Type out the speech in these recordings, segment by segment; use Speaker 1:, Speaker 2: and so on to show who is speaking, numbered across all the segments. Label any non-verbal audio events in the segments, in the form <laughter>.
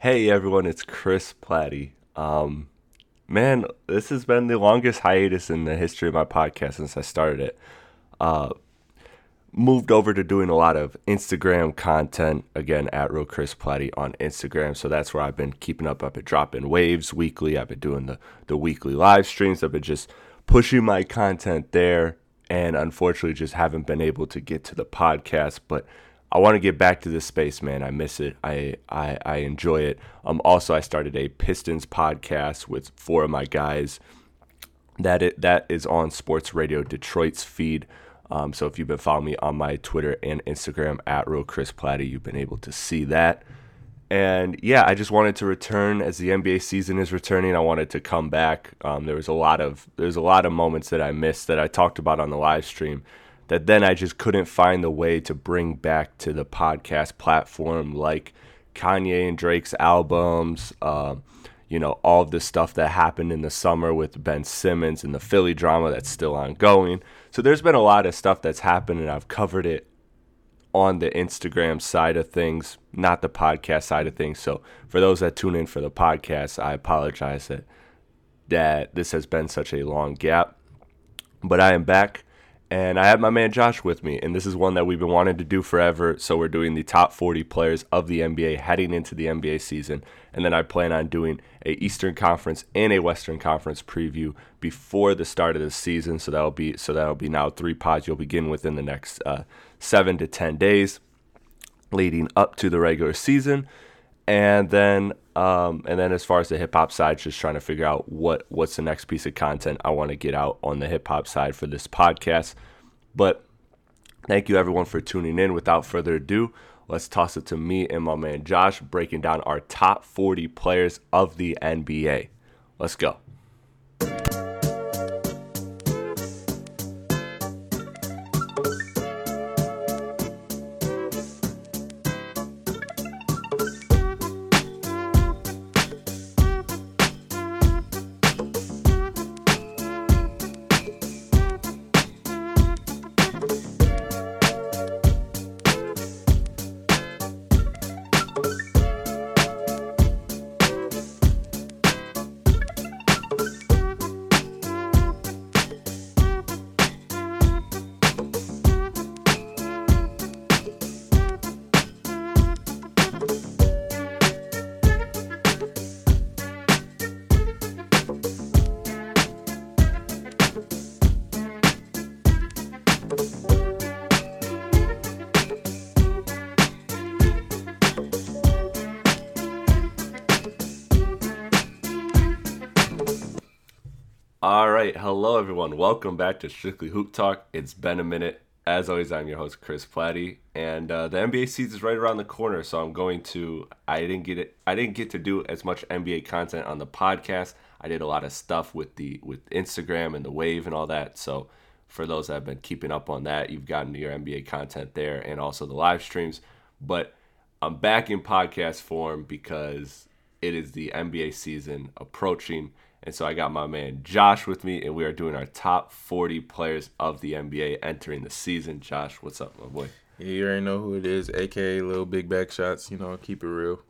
Speaker 1: Hey everyone, it's Chris Platte. Um, man, this has been the longest hiatus in the history of my podcast since I started it. Uh, moved over to doing a lot of Instagram content again at real Chris Platte on Instagram. So that's where I've been keeping up. I've been dropping waves weekly. I've been doing the the weekly live streams. I've been just pushing my content there, and unfortunately, just haven't been able to get to the podcast. But I want to get back to this space, man. I miss it. I I, I enjoy it. Um, also, I started a Pistons podcast with four of my guys. That it that is on Sports Radio Detroit's feed. Um, so if you've been following me on my Twitter and Instagram at real Chris Platte, you've been able to see that. And yeah, I just wanted to return as the NBA season is returning. I wanted to come back. Um, there was a lot of there's a lot of moments that I missed that I talked about on the live stream that then I just couldn't find the way to bring back to the podcast platform, like Kanye and Drake's albums, uh, you know, all of the stuff that happened in the summer with Ben Simmons and the Philly drama that's still ongoing. So there's been a lot of stuff that's happened, and I've covered it on the Instagram side of things, not the podcast side of things. So for those that tune in for the podcast, I apologize that that this has been such a long gap. But I am back and I have my man Josh with me, and this is one that we've been wanting to do forever. So we're doing the top 40 players of the NBA heading into the NBA season, and then I plan on doing a Eastern Conference and a Western Conference preview before the start of the season. So that'll be so that'll be now three pods you'll begin within the next uh, seven to ten days, leading up to the regular season, and then um, and then as far as the hip hop side, just trying to figure out what what's the next piece of content I want to get out on the hip hop side for this podcast. But thank you everyone for tuning in. Without further ado, let's toss it to me and my man Josh breaking down our top 40 players of the NBA. Let's go. All right, hello everyone. Welcome back to Strictly Hoop Talk. It's been a minute. As always, I'm your host Chris Platte, and uh, the NBA season is right around the corner. So I'm going to. I didn't get it. I didn't get to do as much NBA content on the podcast. I did a lot of stuff with the with Instagram and the Wave and all that. So for those that have been keeping up on that, you've gotten your NBA content there and also the live streams. But I'm back in podcast form because it is the NBA season approaching. And so I got my man Josh with me, and we are doing our top 40 players of the NBA entering the season. Josh, what's up, my boy?
Speaker 2: Yeah, you already know who it is, aka Little Big Back Shots. You know, keep it real.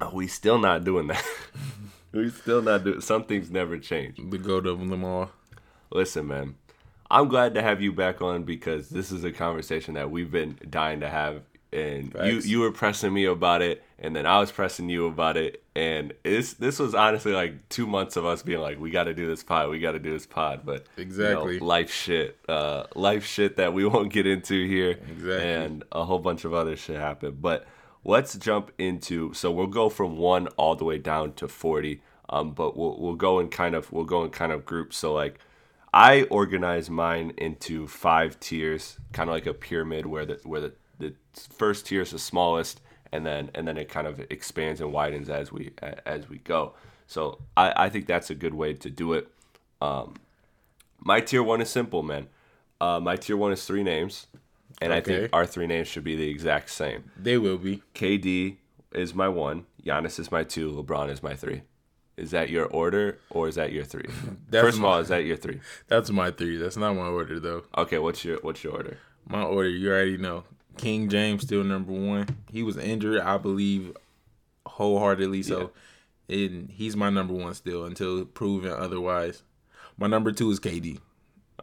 Speaker 1: Oh, we still not doing that. <laughs> we still not doing. Some things never change.
Speaker 2: The goat of them all.
Speaker 1: Listen, man, I'm glad to have you back on because this is a conversation that we've been dying to have. And
Speaker 2: Facts.
Speaker 1: you you were pressing me about it, and then I was pressing you about it, and this this was honestly like two months of us being like, we got to do this pod, we got to do this pod, but you know,
Speaker 2: Exactly.
Speaker 1: life shit, uh, life shit that we <laughs> won't get into here,
Speaker 2: Exactly.
Speaker 1: and a whole bunch of other shit happened, but. Let's jump into so we'll go from one all the way down to forty, um, but we'll we'll go in kind of we'll go in kind of groups. So like I organize mine into five tiers, kind of like a pyramid, where the where the, the first tier is the smallest, and then and then it kind of expands and widens as we as we go. So I, I think that's a good way to do it. Um, my tier one is simple, man. Uh, my tier one is three names, and I think our three names should be the exact same.
Speaker 2: They will be.
Speaker 1: KD is my one, Giannis is my two, LeBron is my three. Is that your order or is that your three? <laughs>
Speaker 2: That's
Speaker 1: First of all, is that your three?
Speaker 2: That's my three. That's not my order though.
Speaker 1: Okay, what's your what's your order?
Speaker 2: My order, you already know. King James still number one. He was injured, I believe, wholeheartedly. So, and he's my number one still until proven otherwise. My number two is KD.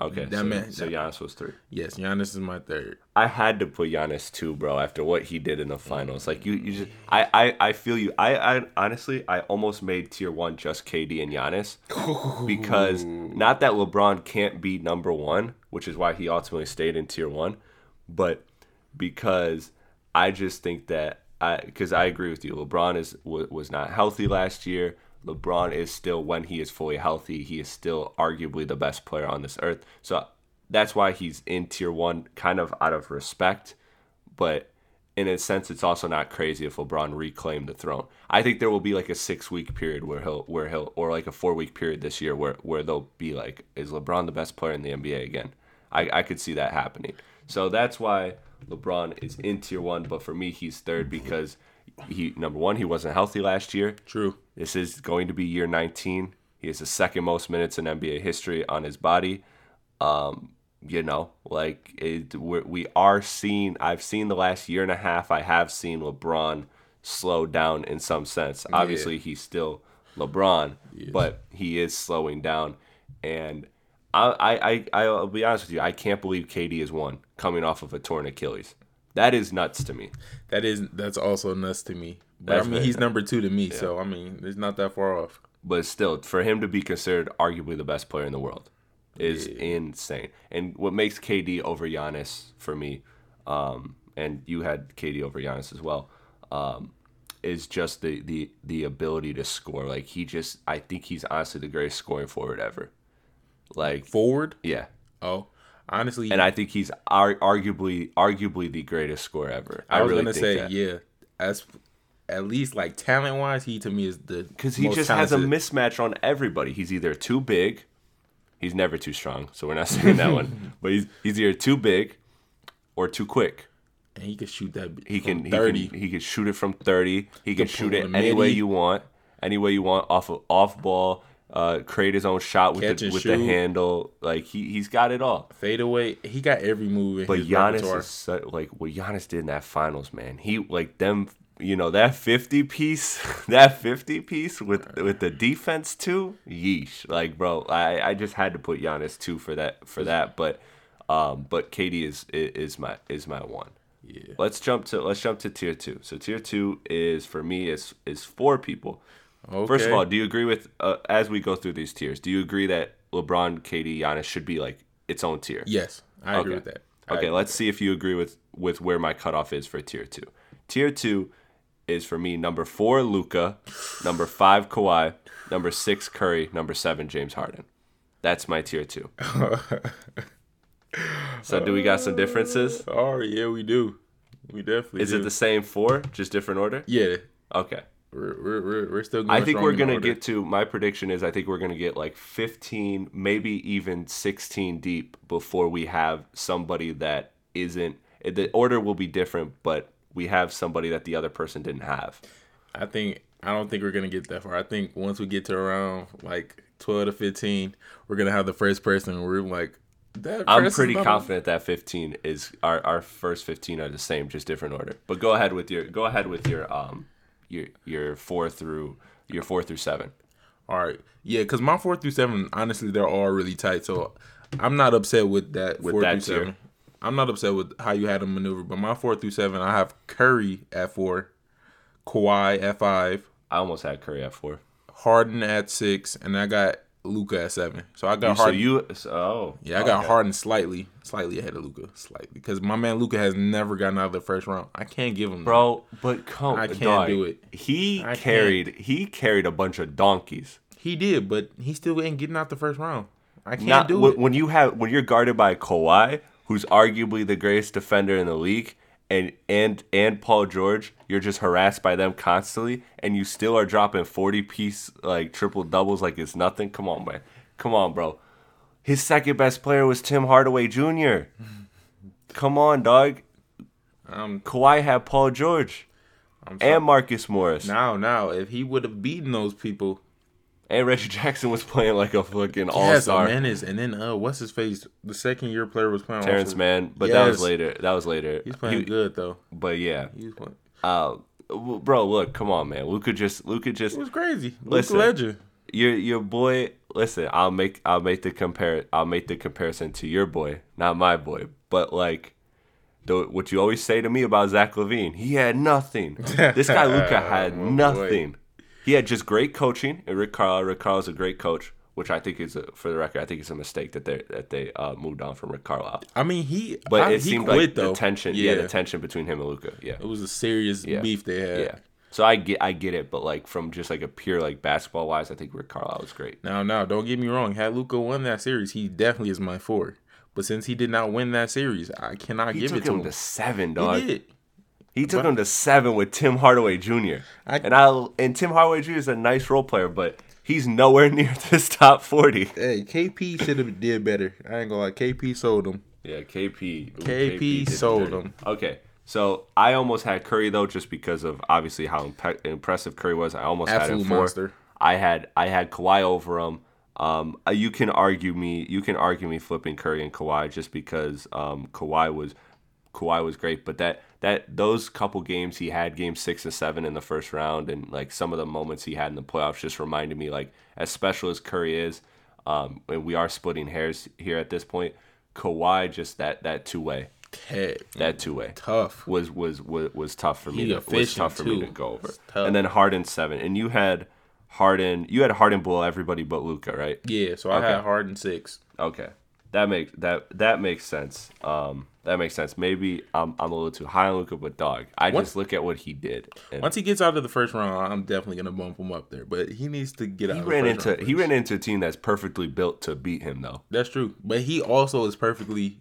Speaker 1: Okay,
Speaker 2: That
Speaker 1: so,
Speaker 2: man-
Speaker 1: so Giannis was three.
Speaker 2: Yes, Giannis is my third.
Speaker 1: I had to put Giannis two, bro, after what he did in the finals. Like you, you just, I, I, I feel you. I, I honestly, I almost made tier one just KD and Giannis <laughs> because not that LeBron can't be number one, which is why he ultimately stayed in tier one, but because I just think that I, because I agree with you, LeBron is wa- was not healthy last year. LeBron is still, when he is fully healthy, he is still arguably the best player on this earth. So that's why he's in tier one, kind of out of respect. But in a sense, it's also not crazy if LeBron reclaimed the throne. I think there will be like a six week period where he'll, where he'll, or like a four week period this year where, where they'll be like, is LeBron the best player in the NBA again? I, I could see that happening. So that's why LeBron is in tier one. But for me, he's third because he, number one, he wasn't healthy last year.
Speaker 2: True.
Speaker 1: This is going to be year 19. He has the second most minutes in NBA history on his body. Um, you know, like it, we're, we are seeing. I've seen the last year and a half. I have seen LeBron slow down in some sense. Obviously, he's still LeBron, but he is slowing down. And I, I, I, I'll be honest with you. I can't believe KD is one coming off of a torn Achilles. That is nuts to me.
Speaker 2: That is that's also nuts to me. But
Speaker 1: That's
Speaker 2: I mean, he's number two to me, so I mean, it's not that far off.
Speaker 1: but still, for him to be considered arguably the best player in the world is insane. And what makes KD over Giannis for me, um, and you had KD over Giannis as well, um, is just the the the ability to score. Like he just, I think he's honestly the greatest scoring forward ever. Like,
Speaker 2: Forward.
Speaker 1: yeah,
Speaker 2: Oh, honestly,
Speaker 1: and I think he's ar- arguably arguably the greatest scorer ever.
Speaker 2: I was
Speaker 1: really
Speaker 2: gonna say
Speaker 1: that.
Speaker 2: yeah. As at least like talent wise, he to me is the
Speaker 1: because he just has a mismatch on everybody. He's either too big, he's never too strong, so we're not <laughs> saying that one. <laughs> But he's he's either too big or too quick.
Speaker 2: and he can shoot that.
Speaker 1: He can
Speaker 2: thirty.
Speaker 1: he can he can shoot it from thirty. He can
Speaker 2: can
Speaker 1: shoot it any way you want, any way you want off of off ball. Uh, create his own shot with
Speaker 2: Catch
Speaker 1: the with the handle. Like he he's got it all.
Speaker 2: fade away. He got every move in
Speaker 1: But
Speaker 2: his
Speaker 1: Giannis
Speaker 2: repertoire.
Speaker 1: is so, like what Giannis did in that finals, man. He like them, you know, that fifty piece, <laughs> that fifty piece with with the defense too. Yeesh, like bro, I I just had to put Giannis two for that for that, but um, but KD is is my is my one.
Speaker 2: Yeah.
Speaker 1: Let's jump to let's jump to tier two. So tier two is for me is is four people. First of all, do you agree with uh, as we go through these tiers? Do you agree that LeBron, KD, Giannis should be like its own tier?
Speaker 2: Yes, I agree with that. I
Speaker 1: Okay, let's see if you agree with with where my cutoff is for tier two. Tier two is for me number four Luka, number five Kawhi, number six Curry, number seven James Harden. That's my tier two. <laughs> so do we got some differences?
Speaker 2: Oh yeah, we do. We definitely.
Speaker 1: Is
Speaker 2: do.
Speaker 1: it the same four, just different order?
Speaker 2: Yeah,
Speaker 1: Okay.
Speaker 2: We're we're we're, still. Going
Speaker 1: I think we're gonna get to my prediction is I think we're gonna get like 15, maybe even 16 deep before we have somebody that isn't. The order will be different, but we have somebody that the other person didn't have.
Speaker 2: I think I don't think we're gonna get that far. I think once we get to around like twelve to fifteen, we're gonna have the first person we're like, that.
Speaker 1: I'm pretty confident that 15 is our, our first 15 are the same, just different order. But go ahead with your go ahead with your um your your four through your four through seven.
Speaker 2: All right, yeah, because my four through seven, honestly, they're all really tight. So I'm not upset with that
Speaker 1: With
Speaker 2: four
Speaker 1: that
Speaker 2: through
Speaker 1: tier.
Speaker 2: seven. I'm not upset with how you had him maneuver, but my four through seven, I have Curry at four, Kawhi at five,
Speaker 1: I almost had Curry at four.
Speaker 2: Harden at six, and I got Luka at seven. So I got
Speaker 1: You- so you oh
Speaker 2: yeah, I got
Speaker 1: okay.
Speaker 2: Harden slightly, slightly ahead of Luka, slightly, because my man Luka has never gotten out of the first round. I can't give him that.
Speaker 1: bro. But come,
Speaker 2: I can't
Speaker 1: dog,
Speaker 2: do it.
Speaker 1: He
Speaker 2: I can't.
Speaker 1: carried he carried a bunch of donkeys.
Speaker 2: He did, but he still ain't getting out the first round. I can't
Speaker 1: Not
Speaker 2: do
Speaker 1: when,
Speaker 2: it.
Speaker 1: when you have when you're guarded by Kawhi, who's arguably the greatest defender in the league, and and and Paul George, you're just harassed by them constantly, and you still are dropping forty piece like triple doubles like it's nothing. Come on, man. Come on, bro. His second best player was Tim Hardaway Jr. <laughs> Come on, dog.
Speaker 2: Um,
Speaker 1: Kawhi had Paul George and Marcus Morris.
Speaker 2: now, now, if he would have beaten those people,
Speaker 1: And Reggie Jackson was playing like a fucking all
Speaker 2: yes,
Speaker 1: star.
Speaker 2: menace. And then, uh, what's his face? The second year player was playing.
Speaker 1: Terance
Speaker 2: also-
Speaker 1: Mann, but that was later. That was later.
Speaker 2: He's playing
Speaker 1: He-
Speaker 2: good though.
Speaker 1: But yeah,
Speaker 2: He's playing.
Speaker 1: uh, bro, look, come on, man. Luka just, Luka just,
Speaker 2: It was crazy.
Speaker 1: Listen.
Speaker 2: Luka legend.
Speaker 1: your your boy. Listen, I'll make I'll make the compare I'll make the comparison to your boy, not my boy. But like, the, what you always say to me about Zach LaVine, he had nothing. <laughs> this guy Luka <laughs> had
Speaker 2: nothing. boy.
Speaker 1: He had just great coaching. And Rick Carlisle, Rick Carlisle's a great coach, which I think is a, for the record, I think it's a mistake that they that they uh, moved on from Rick Carlisle.
Speaker 2: I mean, he.
Speaker 1: But
Speaker 2: I,
Speaker 1: it
Speaker 2: he
Speaker 1: seemed
Speaker 2: quit
Speaker 1: like
Speaker 2: though.
Speaker 1: the tension, yeah. the tension between him and Luka, yeah.
Speaker 2: It was a serious
Speaker 1: Yeah.
Speaker 2: beef they had.
Speaker 1: Yeah. So I get I get it, but like from just like a pure like basketball wise, I think Rick Carlisle was great.
Speaker 2: Now, now, don't get me wrong. Had Luka won that series, he definitely is my four. But since he did not win that series, I cannot
Speaker 1: He
Speaker 2: give it to
Speaker 1: him
Speaker 2: him.
Speaker 1: to seven, dog. He,
Speaker 2: did.
Speaker 1: Took
Speaker 2: But-
Speaker 1: him to seven with Tim Hardaway Jr.
Speaker 2: I-
Speaker 1: and I and Tim Hardaway Jr. is a nice role player, but he's nowhere <laughs> near this top forty.
Speaker 2: Hey, KP should have did better. I ain't gonna lie. KP sold him.
Speaker 1: Yeah, KP. Ooh,
Speaker 2: KP
Speaker 1: did
Speaker 2: sold him.
Speaker 1: Okay, so I almost had Curry though, just because of obviously how impe- impressive Curry was. I almost had him four.
Speaker 2: monster.
Speaker 1: I had I had Kawhi over him. Um, uh, you can argue me. You can argue me flipping Curry and Kawhi just because um, Kawhi was Kawhi was great, but that that those couple games he had, game six and seven in the first round, and like some of the moments he had in the playoffs, just reminded me like as special as Curry is, um, and we are splitting hairs here at this point. Kawhi just that that two way,
Speaker 2: Heck,
Speaker 1: that two way
Speaker 2: tough.
Speaker 1: was was was was tough for me.
Speaker 2: He
Speaker 1: To, was tough for me
Speaker 2: too.
Speaker 1: to go over. And then Harden seven, and you had Harden. You had Harden below everybody but Luca, right?
Speaker 2: Yeah, so I
Speaker 1: Okay.
Speaker 2: had Harden six.
Speaker 1: Okay, that makes that that makes sense. Um, that makes sense. Maybe I'm I'm a little too high on Luka, but dog, I
Speaker 2: Once-
Speaker 1: just look at what he did.
Speaker 2: Once he gets out of the first round, I'm definitely gonna bump him up there. But he needs to get out.
Speaker 1: he
Speaker 2: of the
Speaker 1: ran
Speaker 2: first
Speaker 1: into
Speaker 2: round
Speaker 1: he ran into a team that's perfectly built to beat him, though.
Speaker 2: That's true, but he also is perfectly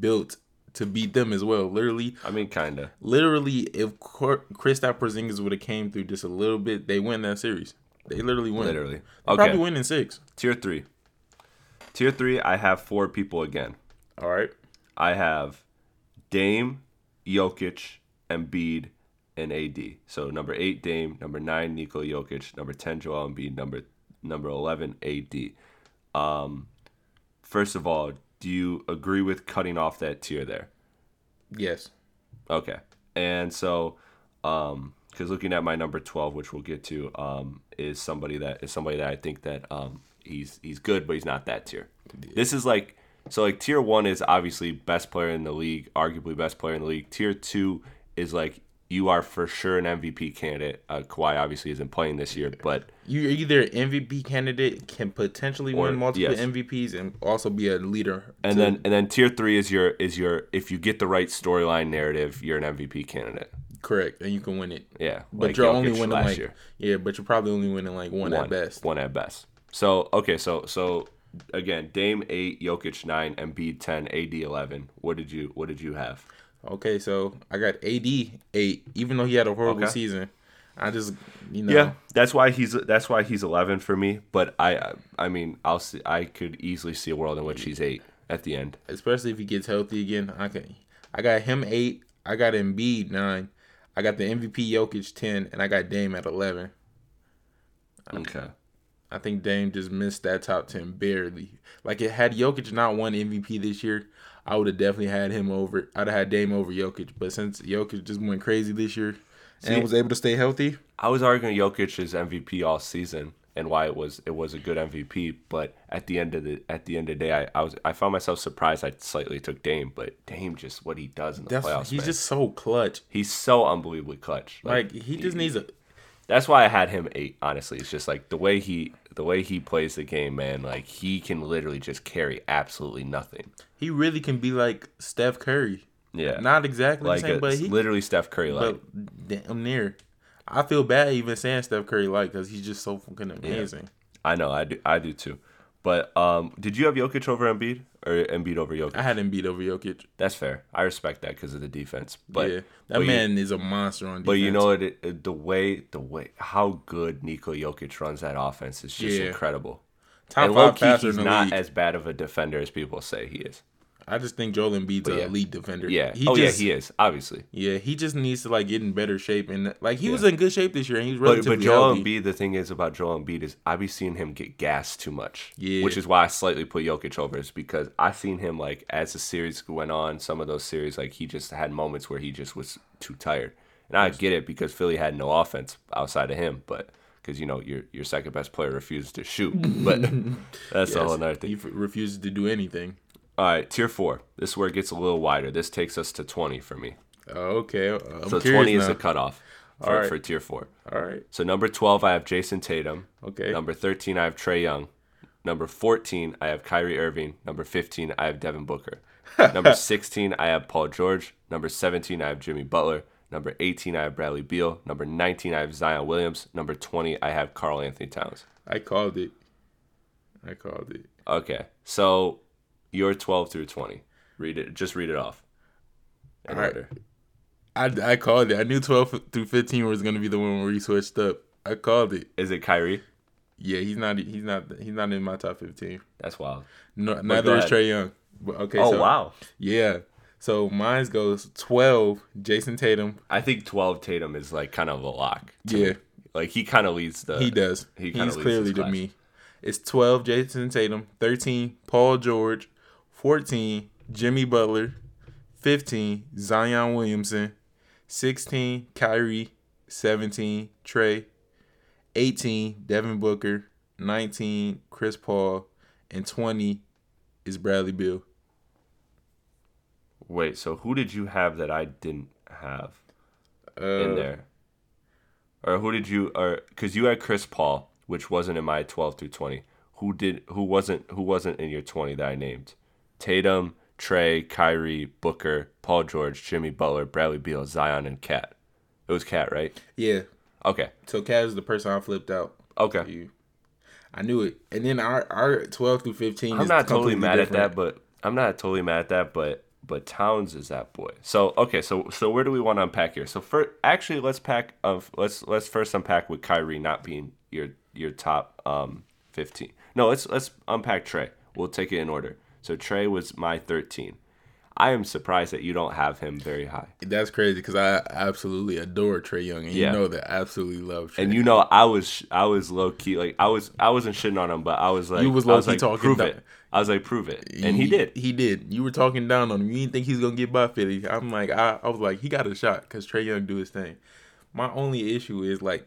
Speaker 2: built to beat them as well. Literally,
Speaker 1: I mean, kinda.
Speaker 2: literally, if Kristaps Porzingis would have came through just a little bit, they win that series. They literally win.
Speaker 1: Literally.
Speaker 2: They
Speaker 1: Okay.
Speaker 2: probably win in six.
Speaker 1: Tier three. Tier three. I have four people again.
Speaker 2: All right.
Speaker 1: I have Dame, Jokic, Embiid, and AD. So number eight, Dame. Number nine, Nikola Jokic. Number ten, Joel Embiid. Number number eleven, AD. Um, first of all, do you agree with cutting off that tier there?
Speaker 2: Yes.
Speaker 1: Okay. And so, um, because looking at my number twelve, which we'll get to, um, is somebody that is somebody that I think that um he's he's good, but he's not that tier. This is like so like tier one is obviously best player in the league, arguably best player in the league. Tier two is like you are for sure an MVP candidate. Uh, Kawhi obviously isn't playing this year, but
Speaker 2: You're either an MVP candidate, can potentially
Speaker 1: Or-
Speaker 2: win multiple
Speaker 1: yes.
Speaker 2: MVPs, and also be a leader.
Speaker 1: and
Speaker 2: to-
Speaker 1: then and then tier three is your is your if you get the right storyline narrative, you're an MVP candidate.
Speaker 2: correct, and you can win it.
Speaker 1: Yeah,
Speaker 2: But
Speaker 1: like
Speaker 2: you're only winning
Speaker 1: last
Speaker 2: like
Speaker 1: year.
Speaker 2: yeah, but you're probably only winning like one, at best.
Speaker 1: One at best. So okay, so so again, Dame eight, Jokic nine, Embiid ten, AD eleven. What did you What did you have?
Speaker 2: Okay, so I got AD eight, even though he had a horrible
Speaker 1: Okay.
Speaker 2: season. I just you know
Speaker 1: Yeah, that's why he's that's why he's eleven for me. But I I mean I'll see I could easily see a world in which he's eight at the end.
Speaker 2: especially if he gets healthy again. I can I got him eight, I got Embiid nine, I got the MVP Jokic ten, and I got Dame at eleven.
Speaker 1: Okay.
Speaker 2: I think Dame just missed that top ten barely. Like it had Jokic not won MVP this year, I would have definitely had him over. I'd have had Dame over Jokic, but since Jokic just went crazy this year
Speaker 1: See-
Speaker 2: and was able to stay healthy,
Speaker 1: I was arguing Jokic is MVP all season, and why it was it was a good MVP. But at the end of the at the end of the day, I, I was I found myself surprised. I slightly took Dame, but Dame just what he does in the
Speaker 2: That's
Speaker 1: playoffs.
Speaker 2: he's
Speaker 1: man.
Speaker 2: just so clutch.
Speaker 1: he's so unbelievably clutch.
Speaker 2: Like he just needs a
Speaker 1: That's why I had him eight. Honestly, it's just like the way he the way he plays the game, man. Like he can literally just carry absolutely nothing.
Speaker 2: he really can be like Steph Curry.
Speaker 1: Yeah,
Speaker 2: Not exactly
Speaker 1: like
Speaker 2: the same,
Speaker 1: a-
Speaker 2: but he
Speaker 1: literally Steph Curry. Like
Speaker 2: damn near. I feel bad even saying Steph Curry like because he's just so fucking amazing.
Speaker 1: I know, I do, I do too. But um, did you have Jokic over Embiid or Embiid over Jokic?
Speaker 2: I had Embiid over Jokic.
Speaker 1: That's fair. I respect that because of the defense. But
Speaker 2: yeah, that
Speaker 1: but you-
Speaker 2: man is a monster on defense.
Speaker 1: But you know what? It, it- the way the way how good Nico Jokic runs that offense is just
Speaker 2: Yeah.
Speaker 1: incredible.
Speaker 2: top
Speaker 1: and
Speaker 2: five
Speaker 1: key, he's not
Speaker 2: league.
Speaker 1: as bad of a defender as people say he is.
Speaker 2: I just think Joel Embiid's an
Speaker 1: yeah.
Speaker 2: elite defender.
Speaker 1: Yeah.
Speaker 2: he
Speaker 1: oh
Speaker 2: just,
Speaker 1: yeah, he is obviously.
Speaker 2: Yeah, he just needs to like get in better shape and like he was in good shape this year and he was
Speaker 1: But,
Speaker 2: relatively
Speaker 1: but Joel
Speaker 2: healthy.
Speaker 1: Embiid, the thing is about Joel Embiid is I be seeing him get gassed too much.
Speaker 2: Yeah.
Speaker 1: Which is why I slightly put Jokic over is because I seen him like as the series went on, some of those series like he just had moments where he just was too tired. And I get it because Philly had no offense outside of him, but because you know your your second best player refuses to shoot, but <laughs> <laughs> that's a whole
Speaker 2: Yes,
Speaker 1: another thing.
Speaker 2: He f- refuses to do anything.
Speaker 1: All right, tier four. This is where it gets a little wider. This takes us to twenty for me.
Speaker 2: Okay, I'm
Speaker 1: so
Speaker 2: curious
Speaker 1: twenty is
Speaker 2: now.
Speaker 1: the cutoff for,
Speaker 2: right.
Speaker 1: for tier four.
Speaker 2: All right,
Speaker 1: So number 12, I have Jayson Tatum.
Speaker 2: Okay.
Speaker 1: Number 13, I have Trae Young. Number 14, I have Kyrie Irving. Number 15, I have Devin Booker. <laughs> Number 16, I have Paul George. Number 17, I have Jimmy Butler. Number 18, I have Bradley Beal. Number 19, I have Zion Williams. Number 20, I have Karl-Anthony Towns.
Speaker 2: I called it. I called it.
Speaker 1: Okay, so you're 12 through 20. Read it. Just read it off. In
Speaker 2: All right. I, I called it. I knew 12 through 15 was gonna be the one where he switched up. I called it.
Speaker 1: Is it Kyrie?
Speaker 2: Yeah, he's not. He's not. He's not in my top 15.
Speaker 1: That's wild.
Speaker 2: No, neither is. Trae Young. But okay.
Speaker 1: Oh,
Speaker 2: so,
Speaker 1: wow.
Speaker 2: Yeah. So mine goes 12. Jayson Tatum.
Speaker 1: I think 12 Tatum is like kind of a lock. to
Speaker 2: Yeah.
Speaker 1: me. Like he kind of leads the.
Speaker 2: He does.
Speaker 1: He kinda
Speaker 2: He's
Speaker 1: leads
Speaker 2: clearly to me. It's 12 Jayson Tatum, 13 Paul George, 14 Jimmy Butler, 15 Zion Williamson, 16 Kyrie, 17 Trae, 18 Devin Booker, 19 Chris Paul, and 20 is Bradley Beal.
Speaker 1: Wait, so who did you have that I didn't have
Speaker 2: Uh,
Speaker 1: in there? Or who did you or cuz you had Chris Paul, which wasn't in my 12 through 20. Who did who wasn't who wasn't in your 20 that I named? Tatum, Trae, Kyrie, Booker, Paul George, Jimmy Butler, Bradley Beal, Zion and KAT. It was KAT, right?
Speaker 2: Yeah.
Speaker 1: Okay.
Speaker 2: So Kaz is the person I flipped out.
Speaker 1: Okay.
Speaker 2: You. I knew it. And then our our 12 through 15
Speaker 1: I'm
Speaker 2: is
Speaker 1: not totally mad
Speaker 2: different.
Speaker 1: at that, but I'm not totally mad at that, but but Towns is that boy. So okay, so so where do we want to unpack here? So for actually, let's pack of let's let's first unpack with Kyrie not being your your top um 15. No, let's let's unpack Trae. We'll take it in order. So Trae was my 13. I am surprised that you don't have him very high.
Speaker 2: That's crazy because I absolutely adore Trae Young, and
Speaker 1: Yeah.
Speaker 2: you know that I absolutely love Trae.
Speaker 1: And you know, I was I was low key like I was I wasn't shitting on him, but I was like
Speaker 2: You was
Speaker 1: I
Speaker 2: low-key
Speaker 1: like,
Speaker 2: talking
Speaker 1: prove
Speaker 2: down-
Speaker 1: it. I was like prove it, and he did.
Speaker 2: He did. You were talking down on him. You didn't think he was gonna get by Philly. I'm like, I, I was like, he got a shot because Trae Young do his thing. My only issue is like,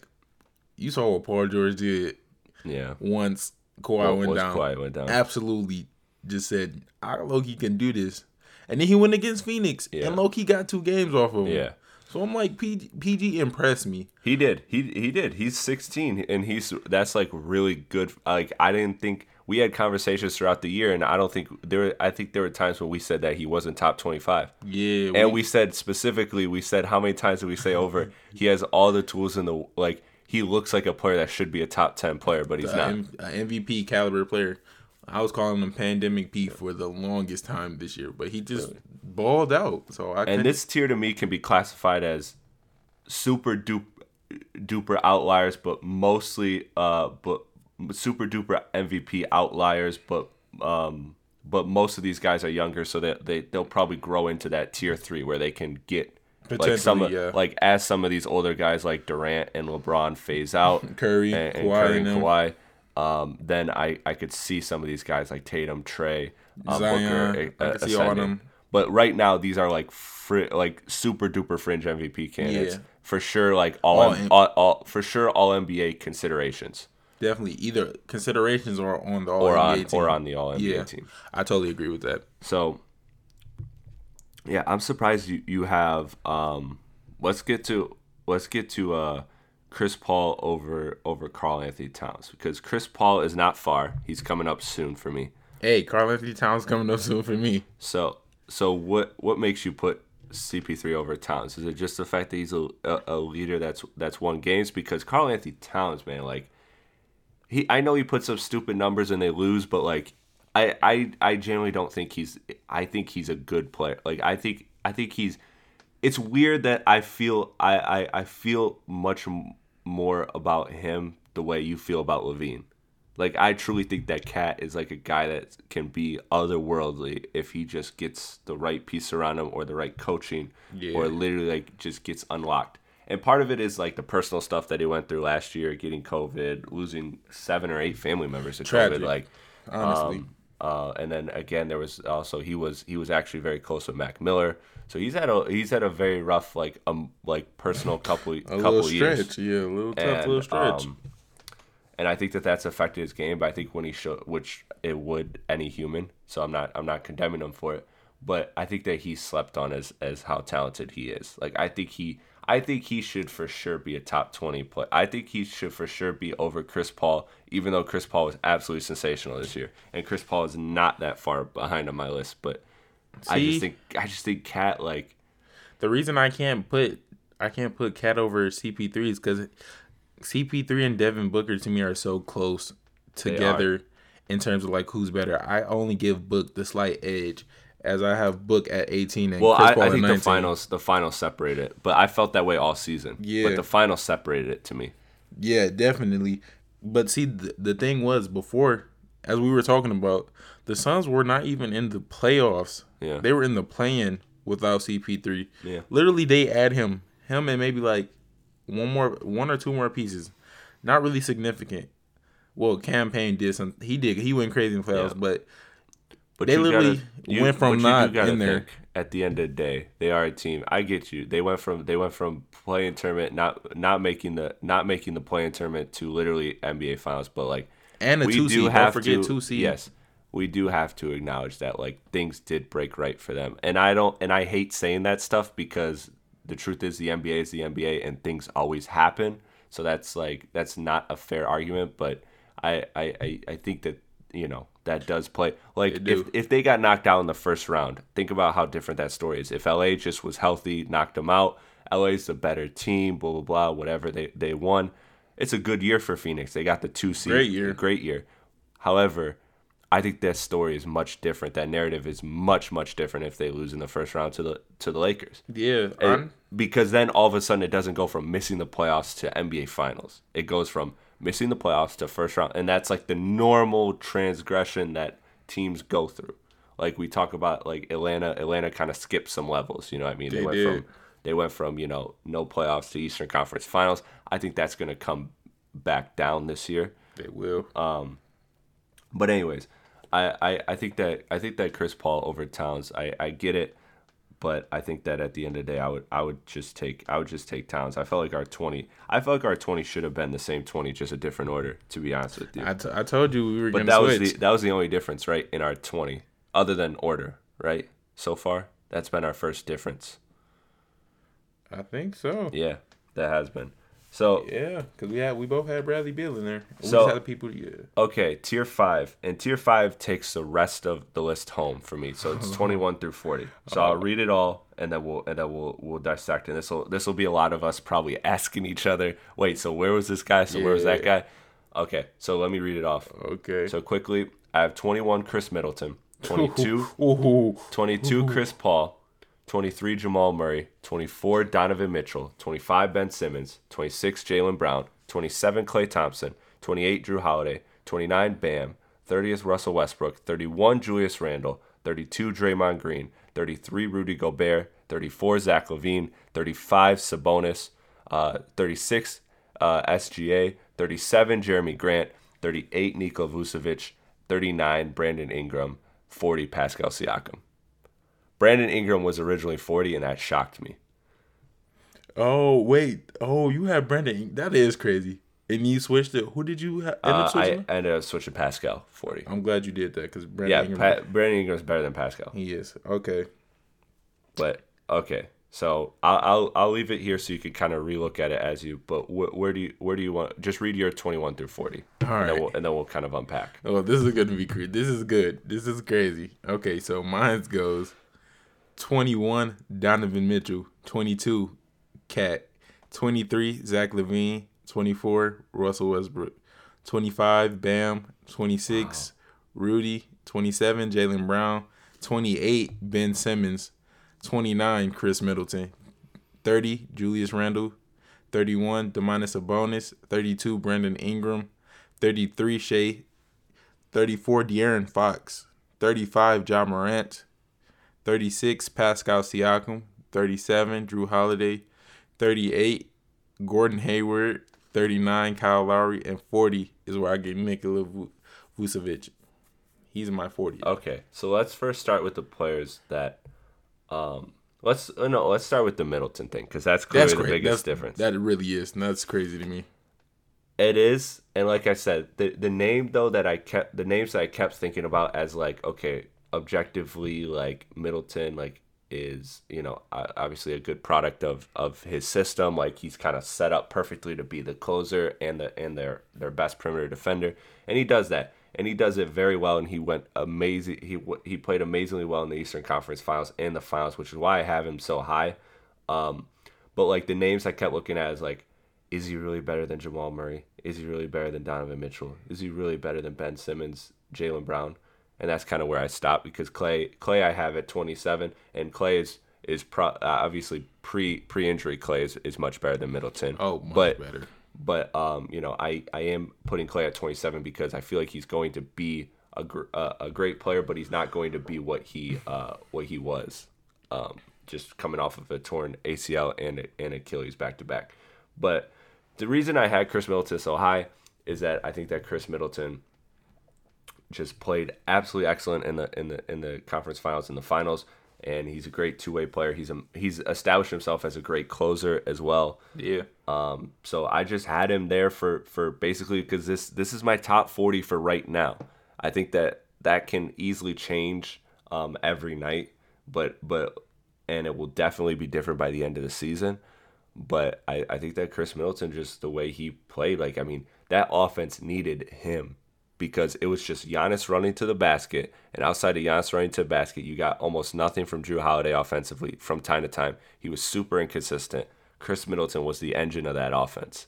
Speaker 2: you saw what Paul George did
Speaker 1: Yeah.
Speaker 2: once Kawhi
Speaker 1: What-
Speaker 2: went
Speaker 1: once
Speaker 2: down.
Speaker 1: Kawhi went down.
Speaker 2: Absolutely, just said, I Loki can do this, and then he went against Phoenix,
Speaker 1: Yeah.
Speaker 2: and Loki got two games off of him.
Speaker 1: Yeah.
Speaker 2: So I'm like, PG, PG impressed me.
Speaker 1: He did. He he did. He's 16 and he's that's like really good. Like I didn't think we had conversations throughout the year and I don't think there were, I think there were times when we said that he wasn't top 25.
Speaker 2: Yeah,
Speaker 1: And we said specifically we said how many times did we say over <laughs> he has all the tools in the like he looks like a player that should be a top 10 player but he's not.
Speaker 2: M- MVP caliber player. I was calling him Pandemic P for the longest time this year, but he just balled out. So I
Speaker 1: And
Speaker 2: couldn't-
Speaker 1: this tier to me can be classified as super duper duper outliers, but mostly uh but super duper MVP outliers, but um but most of these guys are younger, so that they they'll probably grow into that tier three where they can get like some of,
Speaker 2: yeah.
Speaker 1: like as some of these older guys like Durant and LeBron phase <laughs> out,
Speaker 2: Curry,
Speaker 1: and, and
Speaker 2: Kawhi
Speaker 1: Curry
Speaker 2: and.
Speaker 1: Kawhi. Um, then I, I could see some of these guys like Tatum, Trae, uh,
Speaker 2: Zion,
Speaker 1: Booker,
Speaker 2: I
Speaker 1: uh,
Speaker 2: could see all
Speaker 1: ascending.
Speaker 2: them.
Speaker 1: But right now, these are like fri- like super duper fringe MVP candidates
Speaker 2: Yeah.
Speaker 1: for sure. Like all,
Speaker 2: All
Speaker 1: M- all, all for sure all NBA considerations.
Speaker 2: definitely either considerations or on the All
Speaker 1: or on
Speaker 2: NBA team.
Speaker 1: or on the All NBA
Speaker 2: yeah,
Speaker 1: team.
Speaker 2: I totally agree with that.
Speaker 1: So, yeah, I'm surprised you you have. Um, let's get to let's get to uh, Chris Paul over over Karl-Anthony Towns because Chris Paul is not far. He's coming up soon for me.
Speaker 2: Hey, Karl-Anthony Towns coming up soon for me.
Speaker 1: So so what what makes you put CP3 over Towns? Is it just the fact that he's a, a, a leader that's that's won games? Because Karl-Anthony Towns, man, like he I know he puts up stupid numbers and they lose, but like I I I generally don't think he's I think he's a good player. Like I think I think he's it's weird that I feel I I, I feel much more about him the way you feel about LaVine. Like I truly think that KAT is like a guy that can be otherworldly if he just gets the right piece around him or the right coaching
Speaker 2: Yeah.
Speaker 1: or literally like just gets unlocked. And part of it is like the personal stuff that he went through last year, getting COVID, losing seven or eight family members to
Speaker 2: Tragic,
Speaker 1: COVID. Like
Speaker 2: honestly.
Speaker 1: um, uh, and then again, there was also he was he was actually very close with Mac Miller, so he's had a he's had a very rough like um like personal <laughs> couple
Speaker 2: A
Speaker 1: couple
Speaker 2: little
Speaker 1: years.
Speaker 2: stretch, yeah, a little tough
Speaker 1: And,
Speaker 2: little stretch.
Speaker 1: um, and I think that that's affected his game. But I think when he showed, which it would any human, so I'm not I'm not condemning him for it. But I think that he slept on as as how talented he is. Like I think he I think he should for sure be a top twenty play. I think he should for sure be over Chris Paul, even though Chris Paul was absolutely sensational this year, and Chris Paul is not that far behind on my list. But I just think I just think KAT like
Speaker 2: the reason I can't put I can't put KAT over CP3 is because CP3 and Devin Booker to me are so close together in terms of like who's better. I only give Book the slight edge as I have Book at 18 and
Speaker 1: Well,
Speaker 2: Chris
Speaker 1: I,
Speaker 2: Paul
Speaker 1: I
Speaker 2: at
Speaker 1: think
Speaker 2: 19.
Speaker 1: the finals the finals separate it, but I felt that way all season.
Speaker 2: Yeah.
Speaker 1: But the finals separated it to me.
Speaker 2: Yeah, definitely. But see, the, the thing was before, as we were talking about, the Suns were not even in the playoffs.
Speaker 1: Yeah.
Speaker 2: they were in the play-in without CP3.
Speaker 1: Yeah.
Speaker 2: literally, they add him, him, and maybe like one more, one or two more pieces. Not really significant. Well, Cam Payne did some. He did. He went crazy in playoffs,
Speaker 1: Yeah.
Speaker 2: but
Speaker 1: But
Speaker 2: They literally went from
Speaker 1: but you do
Speaker 2: not
Speaker 1: gotta
Speaker 2: in there.
Speaker 1: At the end of the day, they are a team. I get you. They went from they went from play-in tournament, not not making the not making the play-in tournament to literally NBA finals. But like,
Speaker 2: And a
Speaker 1: we
Speaker 2: two
Speaker 1: do
Speaker 2: seed. Don't forget
Speaker 1: to,
Speaker 2: two seed.
Speaker 1: Yes, we do have to acknowledge that like things did break right for them. And I don't and I hate saying that stuff because the truth is the NBA is the NBA and things always happen. So that's like that's not a fair argument. But I I I, I think that you know that does play like
Speaker 2: They
Speaker 1: if if they got knocked out in the first round, think about how different that story is. If LA just was healthy, knocked them out, LA's the better team, blah blah blah, whatever they they won. It's a good year for Phoenix. They got the two seed.
Speaker 2: Great year.
Speaker 1: Great year. However, I think that story is much different. That narrative is much much different if they lose in the first round to the to the Lakers.
Speaker 2: yeah,
Speaker 1: It- because then all of a sudden it doesn't go from missing the playoffs to NBA finals. It goes from missing the playoffs to first round, and that's like the normal transgression that teams go through. Like we talk about, like Atlanta, Atlanta kind of skipped some levels. You know what I mean?
Speaker 2: They
Speaker 1: went
Speaker 2: did.
Speaker 1: from they went from you know no playoffs to Eastern Conference Finals. I think that's going to come back down this year.
Speaker 2: they will.
Speaker 1: Um, but anyways, I, I, I think that I think that Chris Paul over Towns, I, I get it, but I think that at the end of the day, I would I would just take I would just take Towns. I felt like our twenty, I felt like our twenty should have been the same twenty, just a different order. To be honest with you,
Speaker 2: I, t- I told you we were
Speaker 1: but that was the that was the only difference, right, in our twenty, other than order, right? So far, that's been our first difference.
Speaker 2: I think so.
Speaker 1: Yeah, that has been. So
Speaker 2: Yeah, because we had we both had Bradley Beal in there. We
Speaker 1: So-
Speaker 2: the people. Yeah.
Speaker 1: Okay, tier five, and tier five takes the rest of the list home for me. So it's <laughs> twenty-one through forty. So oh. I'll read it all, and then we'll and then we'll we'll dissect. And this will this will be a lot of us probably <laughs> asking each other, wait, so where was this guy? So where was that guy? Okay, so let me read it off.
Speaker 2: Okay.
Speaker 1: So quickly, I have twenty-one Khris Middleton, <laughs> 22, 22 Chris Paul, 23 Jamal Murray, 24 Donovan Mitchell, 25 Ben Simmons, 26 Jaylen Brown, 27 Klay Thompson, 28 Jrue Holiday, 29 Bam, 30th Russell Westbrook, 31 Julius Randle, 32 Draymond Green, 33 Rudy Gobert, 34 Zach LaVine, 35 Sabonis, uh, 36 uh, SGA, 37 Jerami Grant, 38 Nikola Vucevic, 39 Brandon Ingram, 40 Pascal Siakam. Brandon Ingram was originally 40, and that shocked me.
Speaker 2: Oh wait. Oh, you have Brandon. That is crazy. And you switched it. Who did you ha- end
Speaker 1: Uh,
Speaker 2: up
Speaker 1: I
Speaker 2: switching?
Speaker 1: ended up switching Pascal forty.
Speaker 2: I'm glad you did that because Brandon
Speaker 1: Yeah,
Speaker 2: Ingram,
Speaker 1: pa- Brandon Ingram's better than Pascal.
Speaker 2: he is okay.
Speaker 1: But okay, so I'll I'll, I'll leave it here so you can kind of relook at it as you. But wh- where do you where do you want? Just read your twenty one through forty.
Speaker 2: All
Speaker 1: and then we'll, and then we'll kind of unpack.
Speaker 2: Oh, this is gonna be crazy. This is good. This is crazy. Okay, so mine goes 21 Donovan Mitchell, 22 KAT, 23 Zach LaVine, 24 Russell Westbrook, 25 Bam, 26 Rudy, 27 Jaylen Brown, 28 Ben Simmons, 29 Khris Middleton, 30 Julius Randle, 31 Domantas Sabonis, 32 Brandon Ingram, 33 Shai. 34 De'Aaron Fox, 35 Ja Morant, 36 Pascal Siakam, 37 Jrue Holiday, 38 Gordon Hayward, 39 Kyle Lowry, and 40 is where I get Nikola Vu- Vucevic. He's my 40.
Speaker 1: Okay, so let's first start with the players that. Um, let's uh, no, let's start with the Middleton thing because that's clearly the biggest
Speaker 2: That's-
Speaker 1: difference.
Speaker 2: That really is. And that's crazy to me.
Speaker 1: It is, and like I said, the the name though that I kept the names that I kept thinking about as like okay, objectively like Middleton like is you know obviously a good product of of his system. Like he's kind of set up perfectly to be the closer and the and their their best perimeter defender, and he does that, and he does it very well. And he went amazing. He he played amazingly well in the Eastern Conference Finals and the Finals, which is why I have him so high. Um, but like the names I kept looking at is like, is he really better than Jamal Murray? Is he really better than Donovan Mitchell? Is he really better than Ben Simmons, Jaylen Brown? And that's kind of where I stopped because Klay, Klay, I have at 27, and Klay is is pro, uh, obviously pre pre injury. Klay is, is much better than Middleton.
Speaker 2: Oh, much
Speaker 1: but,
Speaker 2: better.
Speaker 1: But um, you know, I I am putting Klay at 27 because I feel like he's going to be a gr- uh, a great player, but he's not going to be what he uh what he was. Um, just coming off of a torn ACL and and Achilles back to back. But the reason I had Khris Middleton so high is that I think that Khris Middleton just played absolutely excellent in the in the in the conference finals and the finals, and he's a great two way player. He's a, he's established himself as a great closer as well.
Speaker 2: Yeah.
Speaker 1: Um, so I just had him there for for basically because this this is my top forty for right now. I think that that can easily change um, every night, but but and it will definitely be different by the end of the season. But I, I think that Khris Middleton just the way he played, like I mean, that offense needed him because it was just Giannis running to the basket, and outside of Giannis running to the basket, you got almost nothing from Jrue Holiday offensively from time to time. He was super inconsistent. Khris Middleton was the engine of that offense,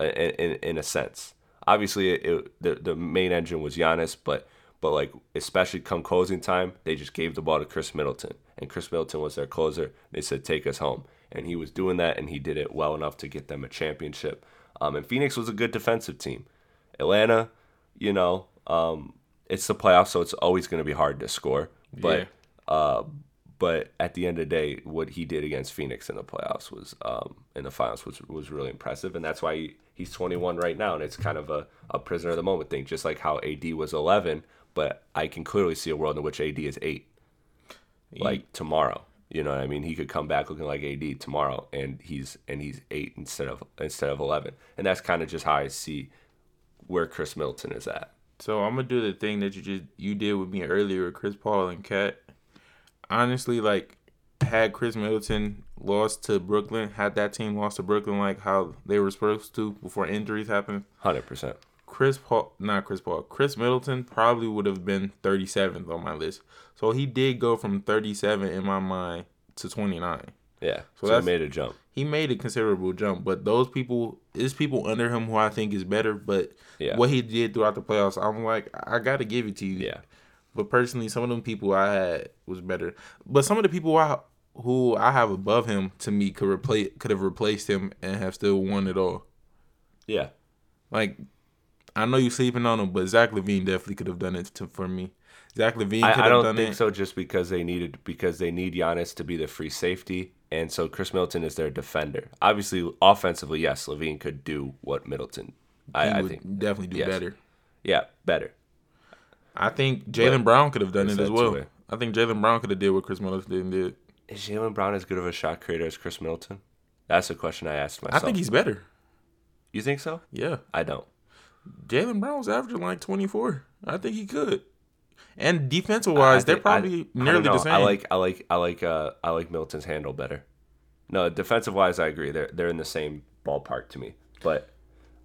Speaker 1: in, in, in a sense. Obviously, it, it, the the main engine was Giannis, but but like especially come closing time, they just gave the ball to Khris Middleton, and Khris Middleton was their closer. They said, "Take us home," and he was doing that, and he did it well enough to get them a championship. Um, and Phoenix was a good defensive team. Atlanta, you know, um, it's the playoffs, so it's always going to be hard to score. But uh, but at the end of the day, what he did against Phoenix in the playoffs was um, in the finals was was really impressive, and that's why he, he's 21 right now, and it's kind of a, a prisoner of the moment thing, just like how AD was 11. But I can clearly see a world in which AD is eight, like tomorrow. You know what I mean? He could come back looking like AD tomorrow, and he's and he's eight instead of instead of 11, and that's kind of just how I see where Khris Middleton is at.
Speaker 2: So I'm gonna do the thing that you just you did with me earlier with Chris Paul and KAT. Honestly, like had Khris Middleton lost to Brooklyn, had that team lost to Brooklyn like how they were supposed to before injuries happened,
Speaker 1: Hundred percent.
Speaker 2: Chris Paul, not Chris Paul, Khris Middleton probably would have been 37th on my list. So he did go from 37 in my mind to 29.
Speaker 1: Yeah.
Speaker 2: So
Speaker 1: So, I made a jump.
Speaker 2: He made a considerable jump, but those people, there's people under him who I think is better. But
Speaker 1: Yeah.
Speaker 2: what he did throughout the playoffs, I'm like, I got to give it to you.
Speaker 1: Yeah.
Speaker 2: But personally, some of them people I had was better. But some of the people I who I have above him to me could replace could have replaced him and have still won it all.
Speaker 1: Yeah.
Speaker 2: Like I know you're sleeping on him, but Zach LaVine definitely could have done it to, for me. Zach LaVine could
Speaker 1: I, I don't think
Speaker 2: it.
Speaker 1: so. Just because they needed because they need Giannis to be the free safety, and so Khris Middleton is their defender. Obviously, offensively, yes, LaVine could do what Middleton. I, I think,
Speaker 2: definitely do
Speaker 1: yes.
Speaker 2: better.
Speaker 1: yeah, better.
Speaker 2: I think Jaylen Brown could have done it as well. I think Jaylen Brown could have did what Khris Middleton did.
Speaker 1: Is Jaylen Brown as good of a shot creator as Chris Middleton? That's a question I asked myself.
Speaker 2: I think he's better.
Speaker 1: You think so?
Speaker 2: Yeah.
Speaker 1: I don't.
Speaker 2: Jaylen Brown was averaging like 24. I think he could. And defensive wise, they're probably
Speaker 1: I
Speaker 2: nearly the same.
Speaker 1: I like I like I like uh I like Milton's handle better. No, defensive wise, I agree. They're they're in the same ballpark to me. But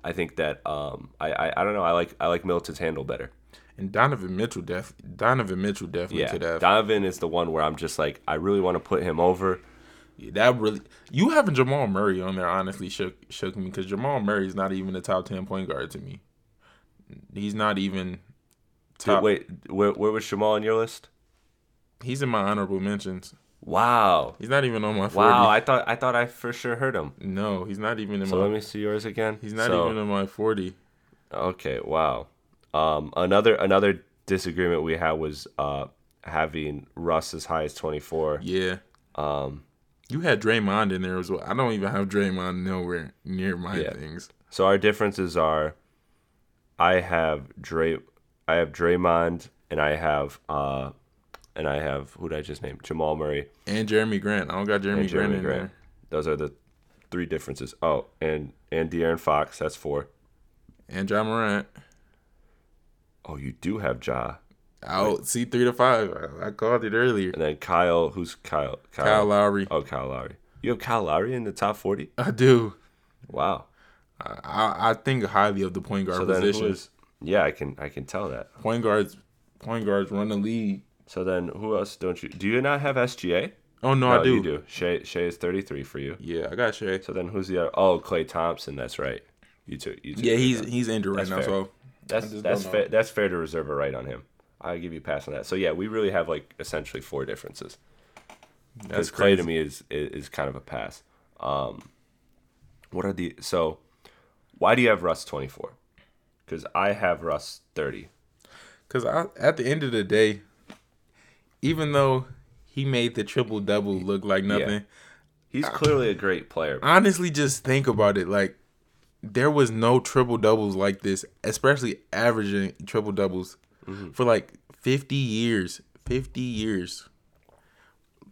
Speaker 1: I think that um I, I, I don't know. I like I like Milton's handle better.
Speaker 2: and Donovan Mitchell def Donovan Mitchell definitely
Speaker 1: Yeah,
Speaker 2: could have.
Speaker 1: Donovan is the one where I'm just like I really want to put him over.
Speaker 2: Yeah, that really you having Jamal Murray on there honestly shook shook me because Jamal Murray is not even a top ten point guard to me. He's not even Top.
Speaker 1: wait, where where was Jamal on your list?
Speaker 2: he's in my honorable mentions.
Speaker 1: Wow,
Speaker 2: He's not even on my forty.
Speaker 1: wow! I thought I thought I for sure heard him.
Speaker 2: no, he's not even in
Speaker 1: So
Speaker 2: my.
Speaker 1: So let me see yours again.
Speaker 2: he's not
Speaker 1: So-
Speaker 2: even in my forty.
Speaker 1: Okay, wow. Um, another another disagreement we had was uh having Russ as high as 24.
Speaker 2: Yeah. Um, you had Draymond in there as well. I don't even have Draymond nowhere near my
Speaker 1: Yeah.
Speaker 2: things.
Speaker 1: So our differences are, I have Dray, I have Draymond, and I have uh, and I have who did I just name? Jamal Murray
Speaker 2: And Jerami Grant. I don't got Jerami,
Speaker 1: and
Speaker 2: Grant in
Speaker 1: Grant. Those are the three differences. Oh, and and De'Aaron Fox. That's four.
Speaker 2: And Ja Morant.
Speaker 1: Oh, you do have Ja,
Speaker 2: Out. See three to five. I, I called it earlier.
Speaker 1: and then Kyle. Who's Kyle?
Speaker 2: Kyle Lowry.
Speaker 1: Oh, Kyle Lowry. You have Kyle Lowry in the top 40.
Speaker 2: I do.
Speaker 1: Wow.
Speaker 2: I, I think highly of the point guard
Speaker 1: So then who
Speaker 2: position.
Speaker 1: is? Yeah, I can I can tell that.
Speaker 2: Point guards. Point guards run the league.
Speaker 1: So then who else don't you? Do you not have SGA?
Speaker 2: Oh no, I do.
Speaker 1: You do. Shai Shai is 33 for you.
Speaker 2: Yeah, I got Shai.
Speaker 1: So then who's the other? Oh, Klay Thompson. That's right. You took. You took
Speaker 2: Yeah, he's
Speaker 1: Thompson.
Speaker 2: he's injured right
Speaker 1: That's
Speaker 2: now.
Speaker 1: fair.
Speaker 2: So
Speaker 1: that's that's fair. That's fair to reserve a right on him. I give you a pass on that. So yeah, we really have like essentially four differences.
Speaker 2: that's
Speaker 1: Because
Speaker 2: Klay
Speaker 1: to me is, is is kind of a pass. Um, what are the so? Why do you have Russ 24? Because I have Russ 30.
Speaker 2: Because at the end of the day, even though he made the triple double look like nothing,
Speaker 1: He's clearly a great player.
Speaker 2: honestly, just think about it. Like, there was no triple doubles like this, especially averaging triple doubles mm-hmm. for like 50 years. 50 years.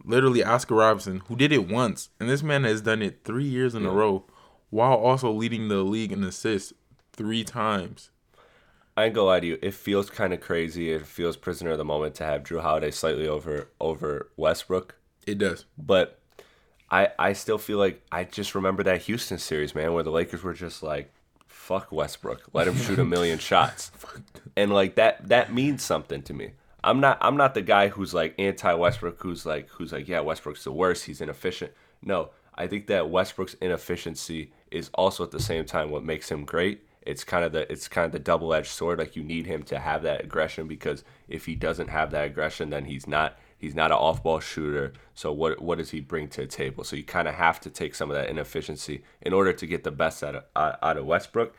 Speaker 2: Literally, Oscar Robinson, who did it once, and this man has done it three years in a row while also leading the league in assists three times.
Speaker 1: I ain't gonna lie to you. It feels kind of crazy. It feels prisoner of the moment to have Jrue Holiday slightly over over Westbrook.
Speaker 2: It does.
Speaker 1: But I I still feel like I just remember that Houston series, man, where the Lakers were just like, "Fuck Westbrook, let him shoot a million <laughs> shots," and like that that means something to me. I'm not I'm not the guy who's like anti Westbrook, who's like who's like yeah Westbrook's the worst, he's inefficient. No, I think that Westbrook's inefficiency is also at the same time what makes him great. It's kind of the it's kind of the double edged sword. Like you need him to have that aggression because if he doesn't have that aggression, then he's not he's not an off ball shooter. So what what does he bring to the table? So you kind of have to take some of that inefficiency in order to get the best out of out of Westbrook.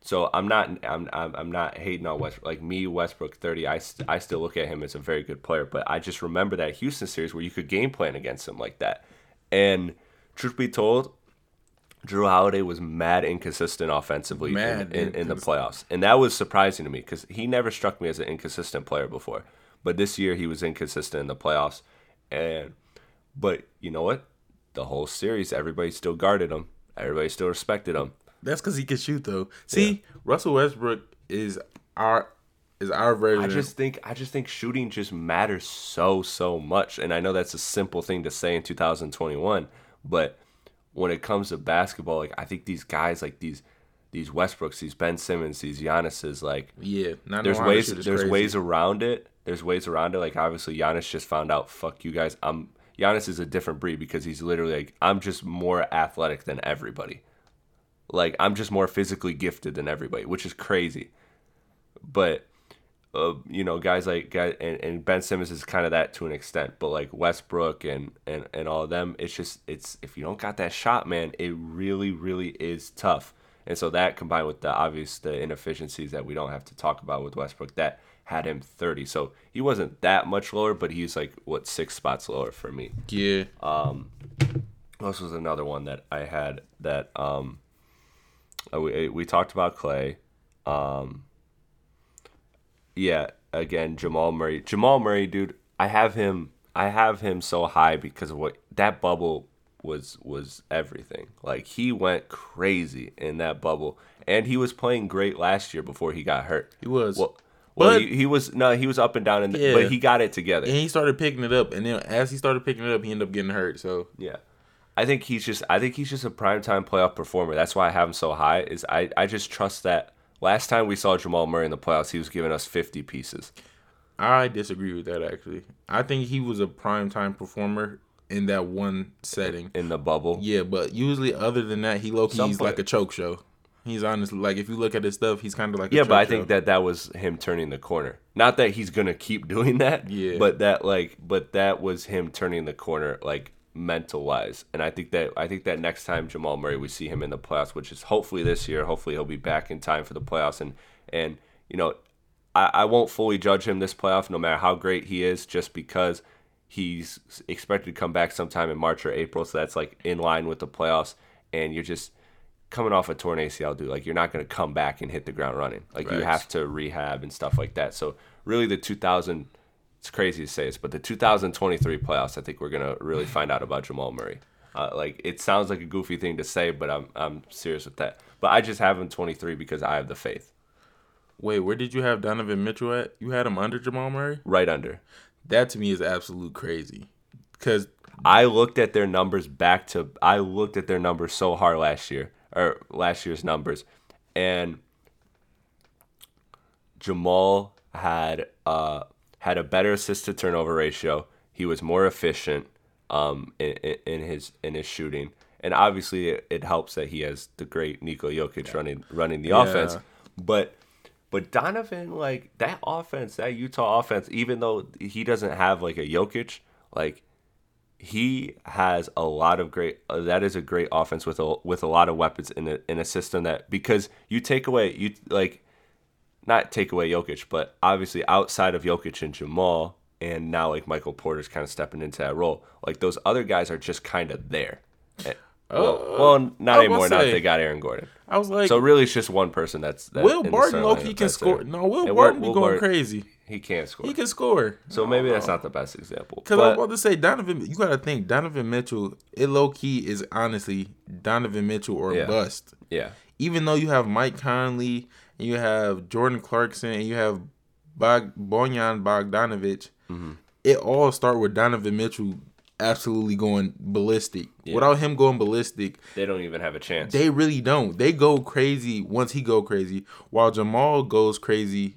Speaker 1: So I'm not I'm, I'm not hating on Westbrook. Like me, Westbrook 30, I, st- I still look at him as a very good player. But I just remember that Houston series where you could game plan against him like that. And truth be told, Jrue Holiday was mad inconsistent offensively in-
Speaker 2: Mad
Speaker 1: in, in, the playoffs, and that was surprising to me because he never struck me as an inconsistent player before. But this year he was inconsistent in the playoffs, and but you know what? The whole series, everybody still guarded him. Everybody still respected him.
Speaker 2: That's because he can shoot though. See, Russell Westbrook is our is our version.
Speaker 1: I just think I just think shooting just matters so so much, and I know that's a simple thing to say in 2021, but when it comes to basketball, like I think these guys, like these these Westbrooks, these Ben Simmons, these Giannis's, like
Speaker 2: yeah. Not
Speaker 1: there's ways there's
Speaker 2: crazy.
Speaker 1: ways around it. There's ways around it. Like obviously Giannis just found out, fuck you guys. I'm Giannis is a different breed because he's literally like I'm just more athletic than everybody. Like I'm just more physically gifted than everybody, which is crazy. But uh, you know, guys like guy and, and Ben Simmons is kind of that to an extent, but like Westbrook and, and and all of them, it's just it's if you don't got that shot, man, it really really is tough. And so that combined with the obvious the inefficiencies that we don't have to talk about with Westbrook, that had him 30. So he wasn't that much lower, but he's like what six spots lower for me.
Speaker 2: Yeah.
Speaker 1: Um, This was another one that I had that um we we talked about Klay. Um yeah, again Jamal Murray. Jamal Murray, dude, I have him I have him so high because of what that bubble was was everything. Like he went crazy in that bubble, and he was playing great last year before he got hurt.
Speaker 2: He was.
Speaker 1: Well, well,
Speaker 2: But-
Speaker 1: he, he was no, he was up and down, in the,
Speaker 2: Yeah.
Speaker 1: but he got it together.
Speaker 2: and he started picking it up, and then as he started picking it up, he ended up getting hurt. So
Speaker 1: Yeah. I think he's just I think he's just a primetime playoff performer. That's why I have him so high. Is I, I just trust that last time we saw Jamal Murray in the playoffs, he was giving us fifty pieces.
Speaker 2: I disagree with that. Actually, I think he was a prime time performer in that one setting.
Speaker 1: In the bubble.
Speaker 2: Yeah, but usually other than that, he low he's like a choke show. He's honestly like if you look at his stuff, he's kind of like a
Speaker 1: Yeah, but I
Speaker 2: show.
Speaker 1: think that that was him turning the corner. Not that he's gonna keep <laughs> doing that.
Speaker 2: Yeah.
Speaker 1: But that like, but that was him turning the corner, like mental wise. And I think that I think that next time Jamal Murray we see him in the playoffs, which is hopefully this year. Hopefully he'll be back in time for the playoffs. And and you know, I, I won't fully judge him this playoff, no matter how great he is, just because he's expected to come back sometime in March or April. So that's like in line with the playoffs. And you're just coming off a torn ACL, dude, like you're not going to come back and hit the ground running. Like you have to rehab and stuff like that. So really, the 2000, it's crazy to say this, but the 2023 playoffs, I think we're going to really find out about Jamal Murray. Uh, like it sounds like a goofy thing to say, but I'm I'm serious with that. But I just have him 23 because I have the faith.
Speaker 2: Wait, where did you have Donovan Mitchell at? You had him under Jamal Murray?
Speaker 1: Right under.
Speaker 2: That to me is absolute crazy. Cause
Speaker 1: I looked at their numbers back to I looked at their numbers so hard last year or last year's numbers and Jamal had uh had a better assist to turnover ratio. He was more efficient um in, in, his in his shooting. And obviously it, it helps that he has the great Niko Jokic running running the offense. But but Donovan, like that offense, that Utah offense, even though he doesn't have like a Jokic, like he has a lot of great. Uh, that is a great offense with a with a lot of weapons in a in a system that because you take away you like not take away Jokic, but obviously outside of Jokic and Jamal, and now like Michael Porter's kind of stepping into that role. Like those other guys are just kind of there. Eh, Well, well, not anymore.
Speaker 2: gonna
Speaker 1: Now they got Aaron Gordon.
Speaker 2: I was like,
Speaker 1: So really, it's just one person that's that
Speaker 2: Will Barton low key can score.
Speaker 1: there.
Speaker 2: No, Will
Speaker 1: And
Speaker 2: Barton
Speaker 1: Will
Speaker 2: be going crazy.
Speaker 1: He can't score.
Speaker 2: He can score.
Speaker 1: so maybe that's not the best example.
Speaker 2: Because I about to say Donovan. You got to think Donovan Mitchell. It low key is honestly Donovan Mitchell or
Speaker 1: Yeah.
Speaker 2: bust.
Speaker 1: yeah,
Speaker 2: Even though you have Mike Conley you have Jordan Clarkson and you have Bog- Bojan Bogdanovic,
Speaker 1: Mm-hmm.
Speaker 2: it all start with Donovan Mitchell absolutely going ballistic. Without him going ballistic,
Speaker 1: they don't even have a chance.
Speaker 2: they really don't. They go crazy once he go crazy, while Jamal goes crazy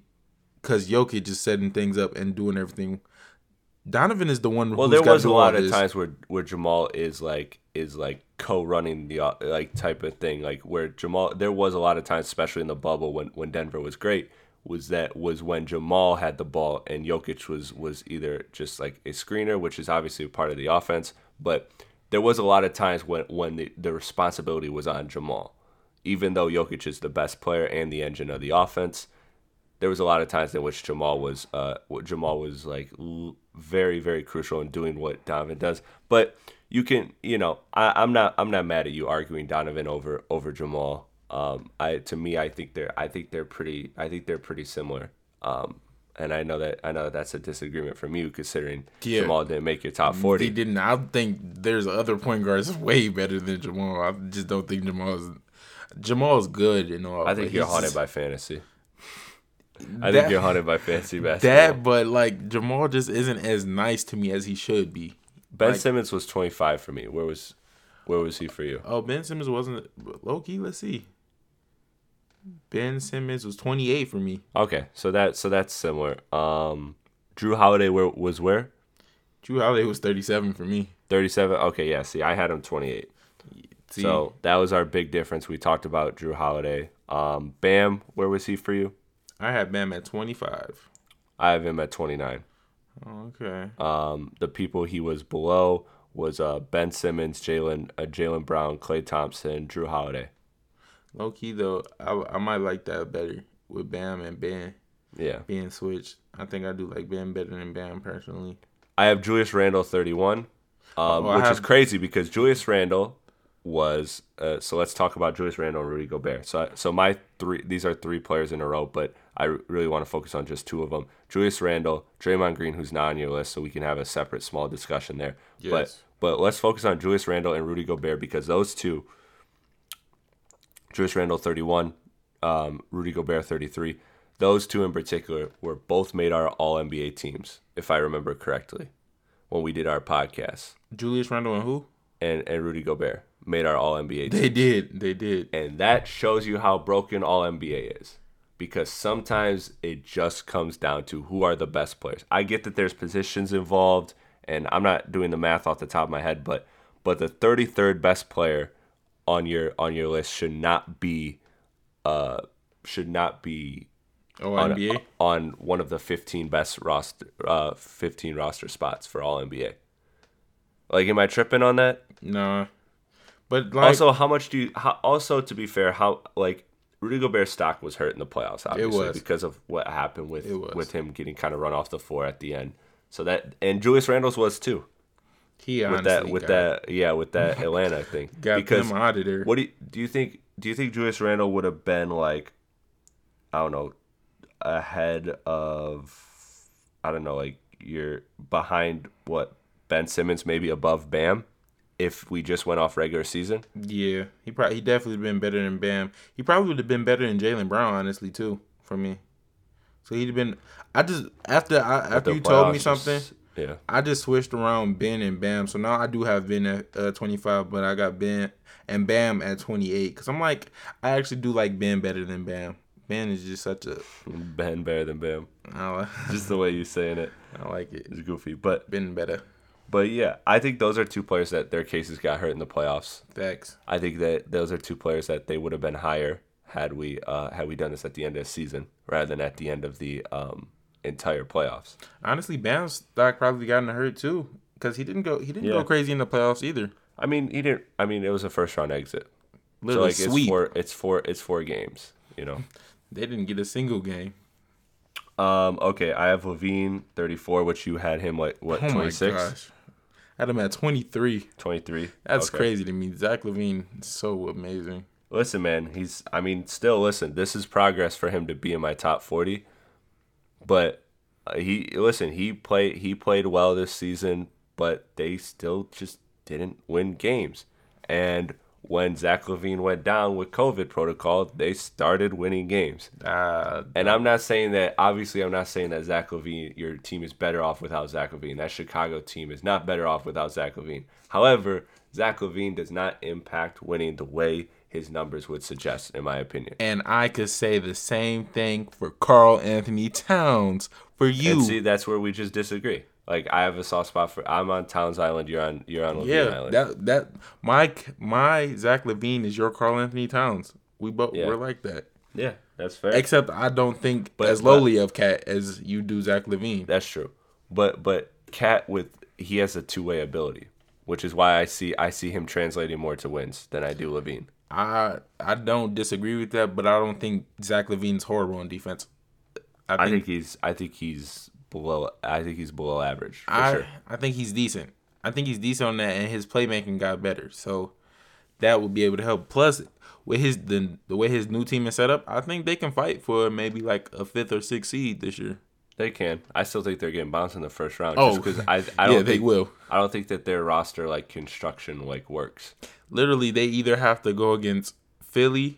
Speaker 2: because Jokic is setting things up and doing everything. Donovan is the one.
Speaker 1: Well,
Speaker 2: who's
Speaker 1: there was a lot of
Speaker 2: this.
Speaker 1: times where where Jamal is like is like co-running the uh, like type of thing, like where Jamal. There was a lot of times, especially in the bubble when when Denver was great, was that was when Jamal had the ball and Jokic was was either just like a screener, which is obviously part of the offense, but there was a lot of times when when the, the responsibility was on Jamal, even though Jokic is the best player and the engine of the offense there was a lot of times in which Jamal was uh Jamal was like very very crucial in doing what Donovan does. But you can you know I, I'm not I'm not mad at you arguing Donovan over over Jamal. Um, I to me I think they're I think they're pretty I think they're pretty similar. Um, and I know that I know that that's a disagreement from you considering
Speaker 2: Yeah.
Speaker 1: Jamal didn't make your top forty.
Speaker 2: He didn't. I think there's other point guards <laughs> way better than Jamal. I just don't think Jamal's Jamal's good and all.
Speaker 1: I think you're haunted by fantasy. I <laughs>
Speaker 2: That-
Speaker 1: think you're haunted by fantasy basketball.
Speaker 2: that, but like Jamal just isn't as nice to me as he should be.
Speaker 1: Ben
Speaker 2: like-
Speaker 1: Simmons was 25 for me. Where was where was he for you?
Speaker 2: Oh, Ben Simmons wasn't low key. Let's see. Ben Simmons was 28 for me.
Speaker 1: Okay, so that so that's similar. Um, Jrue Holiday where was where?
Speaker 2: Jrue Holiday was 37 for me.
Speaker 1: Thirty seven. Okay, yeah. See, I had him twenty eight.
Speaker 2: See,
Speaker 1: So that was our big difference. We talked about Jrue Holiday. Um, Bam, where was he for you?
Speaker 2: I had Bam at 25.
Speaker 1: I have him at twenty nine.
Speaker 2: Okay.
Speaker 1: Um, the people he was below was uh, Ben Simmons, Jaylen uh, Jaylen Brown, Klay Thompson, Jrue Holiday.
Speaker 2: Low key though, I, I might like that better with Bam and Ben
Speaker 1: Yeah,
Speaker 2: being switched. I think I do like Ben better than Bam personally.
Speaker 1: I have Julius Randle thirty one, um,
Speaker 2: Oh,
Speaker 1: which is crazy because Julius Randle was uh, so let's talk about Julius Randle and Rudy Gobert. So so my three these are three players in a row, but I really want to focus on just two of them. Julius Randle, Draymond Green, who's not on your list, so we can have a separate small discussion there.
Speaker 2: Yes.
Speaker 1: But but let's focus on Julius Randle and Rudy Gobert because those two, Julius Randle 31, um, Rudy Gobert 33, those two in particular were both made our All NBA teams, if I remember correctly, when we did our podcast.
Speaker 2: Julius Randle and who?
Speaker 1: And and Rudy Gobert made our All NBA.
Speaker 2: They did. They did.
Speaker 1: And that shows you how broken all NBA is. Because sometimes it just comes down to who are the best players. I get that there's positions involved, and I'm not doing the math off the top of my head, but but the 33rd best player on your on your list should not be uh should not be
Speaker 2: Oh,
Speaker 1: on,
Speaker 2: NBA.
Speaker 1: on one of the 15 best roster uh 15 roster spots for all NBA. Like am I tripping on that?
Speaker 2: Nah. But like,
Speaker 1: also, how much do you? How, also, to be fair, how like Rudy Gobert's stock was hurt in the playoffs, obviously
Speaker 2: was.
Speaker 1: because of what happened with with him getting kind of run off the floor at the end. So that and Julius Randle's was too
Speaker 2: he
Speaker 1: with that with that yeah with that <laughs> Atlanta thing.
Speaker 2: got
Speaker 1: because
Speaker 2: them out of there.
Speaker 1: what do you, do you think? Do you think Julius Randle would have been like, I don't know, ahead of, I don't know, like you're behind what Ben Simmons, maybe above Bam, if we just went off regular season?
Speaker 2: Yeah, he probably he definitely been better than Bam. He probably would have been better than Jaylen Brown, honestly, too, for me. So he'd have been. I just after I after you told me something,
Speaker 1: was- yeah.
Speaker 2: I just switched around Ben and Bam. So now I do have Ben at uh, 25, but I got Ben and Bam at 28. Because I'm like, I actually do like Ben better than Bam. Ben is just such a.
Speaker 1: Ben better than Bam.
Speaker 2: I like,
Speaker 1: Just the way you're saying it <laughs>
Speaker 2: I like it. it.
Speaker 1: is goofy. But
Speaker 2: Ben better.
Speaker 1: But yeah, I think those are two players that their cases got hurt in the playoffs.
Speaker 2: Facts.
Speaker 1: I think that those are two players that they would have been higher had we uh, had we done this at the end of the season rather than at the end of the um, entire playoffs.
Speaker 2: Honestly, Bam's stock probably gotten hurt too. Because he didn't go he didn't
Speaker 1: Yeah.
Speaker 2: go crazy in the playoffs either.
Speaker 1: I mean, he didn't. I mean, it was a first round exit.
Speaker 2: Literally
Speaker 1: so like
Speaker 2: sweep.
Speaker 1: it's four. It's four. It's four games. You know. <laughs>
Speaker 2: They didn't get a single game.
Speaker 1: Um. Okay. I have LaVine, thirty four, which you had him like what
Speaker 2: Oh
Speaker 1: 26?
Speaker 2: Had him at 23.
Speaker 1: 23?
Speaker 2: That's
Speaker 1: Okay.
Speaker 2: crazy to me. Zach LaVine is so amazing.
Speaker 1: Listen, man, he's. I mean, still listen. This is progress for him to be in my top forty, but uh, he listen. He played. He played well this season, but they still just didn't win games. And when Zach LaVine went down with COVID protocol, they started winning games.
Speaker 2: Uh,
Speaker 1: And I'm not saying that. Obviously, I'm not saying that Zach LaVine, your team is better off without Zach LaVine. That Chicago team is not better off without Zach LaVine. However, Zach LaVine does not impact winning the way his numbers would suggest, in my opinion.
Speaker 2: and I could say the same thing for Karl-Anthony Towns. For you,
Speaker 1: And see, that's where we just disagree. Like I have a soft spot for. I'm on Towns Island. You're on. You're on LaVine
Speaker 2: yeah,
Speaker 1: Island.
Speaker 2: that that my my Zach LaVine is your Karl-Anthony Towns. We both
Speaker 1: Yeah.
Speaker 2: we're like that.
Speaker 1: yeah, that's fair.
Speaker 2: Except I don't think
Speaker 1: But-
Speaker 2: as lowly of KAT as you do Zach LaVine.
Speaker 1: That's true. But but KAT with he has a two way ability, which is why I see I see him translating more to wins than I do LaVine.
Speaker 2: I I don't disagree with that, but I don't think Zach LaVine's horrible on defense. I think
Speaker 1: I think he's I think he's below I think he's below average for
Speaker 2: I
Speaker 1: sure.
Speaker 2: I think he's decent. I think he's decent on that, and his playmaking got better. So that would be able to help. Plus, with his the the way his new team is set up, I think they can fight for maybe like a fifth or sixth seed this year.
Speaker 1: They can. I still think they're getting bounced in the first round.
Speaker 2: Oh,
Speaker 1: because I I <laughs> don't
Speaker 2: yeah, they
Speaker 1: think,
Speaker 2: will.
Speaker 1: I don't think that their roster like construction like works.
Speaker 2: Literally, they either have to go against Philly,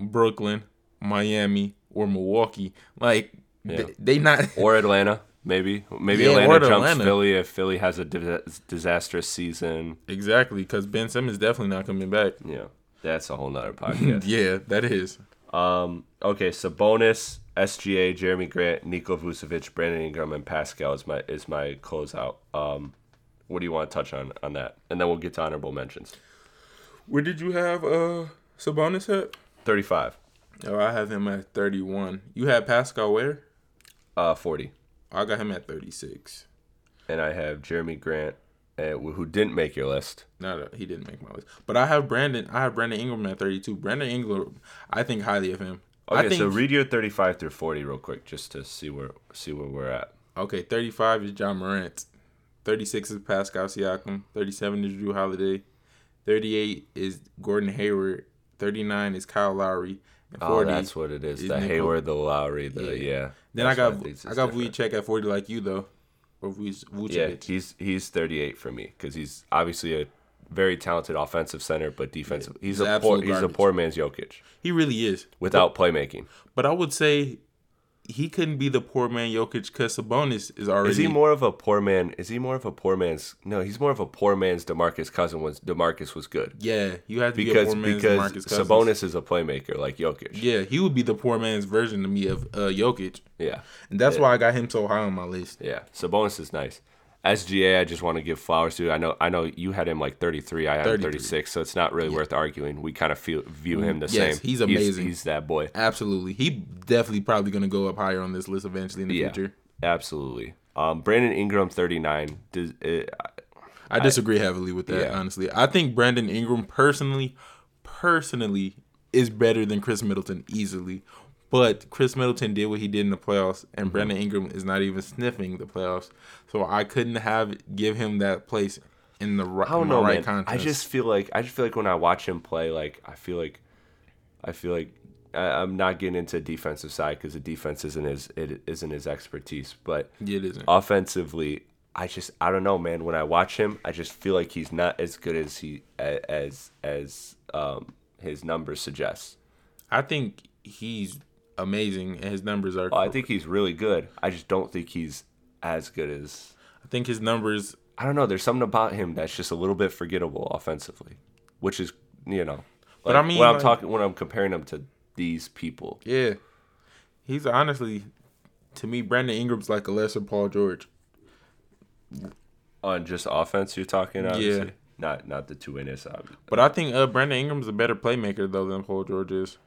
Speaker 2: Brooklyn, Miami, or Milwaukee. Like
Speaker 1: Yeah.
Speaker 2: they, they not.
Speaker 1: Or Atlanta, maybe. Maybe
Speaker 2: Yeah,
Speaker 1: Atlanta jumps
Speaker 2: Atlanta.
Speaker 1: Philly if Philly has a dis- disastrous season.
Speaker 2: Exactly, because Ben Simmons definitely not coming back.
Speaker 1: Yeah, that's a whole nother <laughs> podcast.
Speaker 2: Yeah, that is.
Speaker 1: Um, okay, So bonus SGA, Jerami Grant, Niko Vucevic, Brandon Ingram, and Pascal is my is my closeout. Um, what do you want to touch on on that? And then we'll get to honorable mentions.
Speaker 2: Where did you have uh Sabonis at?
Speaker 1: Thirty five.
Speaker 2: Oh, I have him at thirty-one. You had Pascal where?
Speaker 1: uh, forty,
Speaker 2: I got him at thirty-six.
Speaker 1: and I have Jerami Grant, uh, who didn't make your list.
Speaker 2: No, no, he didn't make my list. But I have Brandon. I have Brandon Ingram at thirty-two. Brandon Ingram, I think highly of him.
Speaker 1: Okay,
Speaker 2: I think,
Speaker 1: so read your thirty five through forty real quick, just to see where see where we're at.
Speaker 2: Okay, thirty-five is Ja Morant. Thirty-six is Pascal Siakam. Thirty-seven is Jrue Holiday. 38 is Gordon Hayward. 39 is Kyle Lowry.
Speaker 1: Oh, that's what it is. The Hayward, the Lowry, the
Speaker 2: Yeah. Then I
Speaker 1: That's
Speaker 2: got
Speaker 1: why
Speaker 2: I got
Speaker 1: different.
Speaker 2: At 40 like you though. Or Vuce-
Speaker 1: Yeah,
Speaker 2: Vucevic.
Speaker 1: he's he's 38 for me because he's obviously a very talented offensive center, but defensive. he's
Speaker 2: he's
Speaker 1: a poor,
Speaker 2: absolute
Speaker 1: he's a
Speaker 2: garbage.
Speaker 1: poor man's Jokic
Speaker 2: he really is.
Speaker 1: without playmaking.
Speaker 2: But I would say he couldn't be the poor man Jokic because Sabonis is already.
Speaker 1: Is he more of a poor man? Is he more of a poor man's? No, he's more of a poor man's Demarcus cousin. Was Demarcus was good
Speaker 2: Yeah, you have to be a
Speaker 1: because
Speaker 2: poor man's
Speaker 1: because Sabonis is a playmaker like Jokic.
Speaker 2: Yeah, he would be the poor man's version to me of uh, Jokic,
Speaker 1: yeah,
Speaker 2: and that's why I got him so high on my list.
Speaker 1: yeah. Sabonis is nice. SGA, I just want to give flowers to. I know, I know you had him like 33. I had him
Speaker 2: 33.
Speaker 1: 36, so it's not really worth arguing. We kind of feel view him the
Speaker 2: Yes,
Speaker 1: same.
Speaker 2: he's amazing.
Speaker 1: He's, that boy.
Speaker 2: Absolutely, he definitely probably gonna go up higher on this list eventually in the
Speaker 1: Yeah,
Speaker 2: future.
Speaker 1: absolutely. Um, Brandon Ingram, 39. Does it,
Speaker 2: I disagree heavily with that.
Speaker 1: Yeah.
Speaker 2: Honestly, I think Brandon Ingram personally, personally, is better than Khris Middleton easily. But Khris Middleton did what he did in the playoffs, and
Speaker 1: Mm-hmm.
Speaker 2: Brandon Ingram is not even sniffing the playoffs. So I couldn't have give him that place in the right,
Speaker 1: I don't know,
Speaker 2: right
Speaker 1: man. I just feel like I just feel like when I watch him play, like I feel like I feel like I, I'm not getting into defensive side because the defense isn't his it isn't his expertise. But
Speaker 2: it isn't.
Speaker 1: offensively, I just I don't know, man. When I watch him, I just feel like he's not as good as he as as um, his numbers suggest.
Speaker 2: I think he's amazing, and his numbers are.
Speaker 1: Well, I think he's really good. I just don't think he's as good as
Speaker 2: I think his numbers.
Speaker 1: I don't know. There's something about him that's just a little bit forgettable offensively, which is you know.
Speaker 2: But I mean,
Speaker 1: when I'm
Speaker 2: like-
Speaker 1: talking when I'm comparing him to these people,
Speaker 2: Yeah, he's honestly, to me, Brandon Ingram's like a lesser Paul George.
Speaker 1: on just offense, you're talking. Obviously.
Speaker 2: Yeah.
Speaker 1: Not not the two in this. obvi-
Speaker 2: But I think uh, Brandon Ingram's a better playmaker though than Paul George is.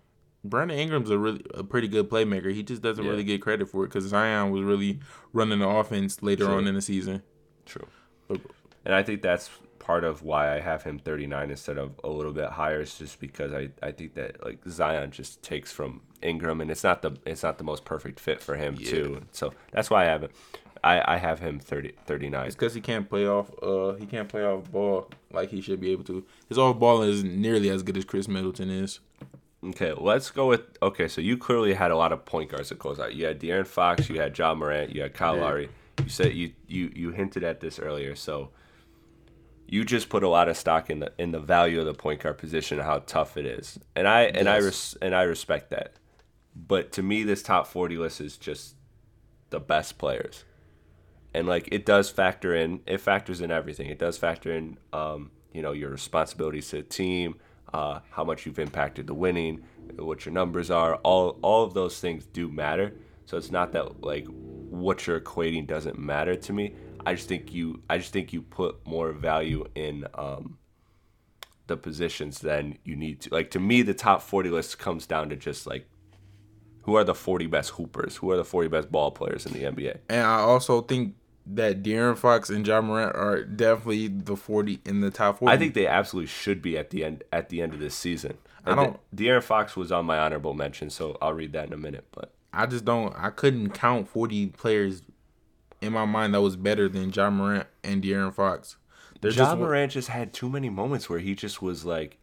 Speaker 2: Brandon Ingram's a really a pretty good playmaker. He just doesn't
Speaker 1: Yeah.
Speaker 2: really get credit for it because Zion was really running the offense later
Speaker 1: True.
Speaker 2: on in the season.
Speaker 1: True.
Speaker 2: But-
Speaker 1: And I think that's part of why I have him 39 instead of a little bit higher. Is just because I, I think that like Zion just takes from Ingram, and it's not the it's not the most perfect fit for him too. So that's why I have him. I, I have him 30, 39.
Speaker 2: It's because he can't play off. Uh, he can't play off ball like he should be able to. His off ball isn't nearly as good as Khris Middleton is.
Speaker 1: Okay, let's go with okay. So you clearly had a lot of point guards that close out. You had De'Aaron Fox, you had Ja Morant, you had Kyle
Speaker 2: Yeah.
Speaker 1: Lowry. You said you you you hinted at this earlier. So you just put a lot of stock in the in the value of the point guard position, and how tough it is, and I and I res, and I respect that. But to me, this top forty list is just the best players, and like it does factor in. It factors in everything. It does factor in, um, you know, your responsibilities to the team, uh, how much you've impacted the winning, what your numbers are. All all of those things do matter. So it's not that like what you're equating doesn't matter to me. I just think you I just think you put more value in um, the positions than you need to. Like to me, the top forty list comes down to just like who are the forty best hoopers, who are the forty best ball players in the NBA.
Speaker 2: And I also think that De'Aaron Fox and Ja Morant are definitely the forty in the top forty.
Speaker 1: I think they absolutely should be at the end at the end of this season.
Speaker 2: I don't-
Speaker 1: the- De'Aaron Fox was on my honorable mention, so I'll read that in a minute. But
Speaker 2: I just don't. I couldn't count forty players in my mind that was better than Ja Morant and De'Aaron Fox. There's
Speaker 1: Ja
Speaker 2: just
Speaker 1: Morant just had too many moments where he just was like,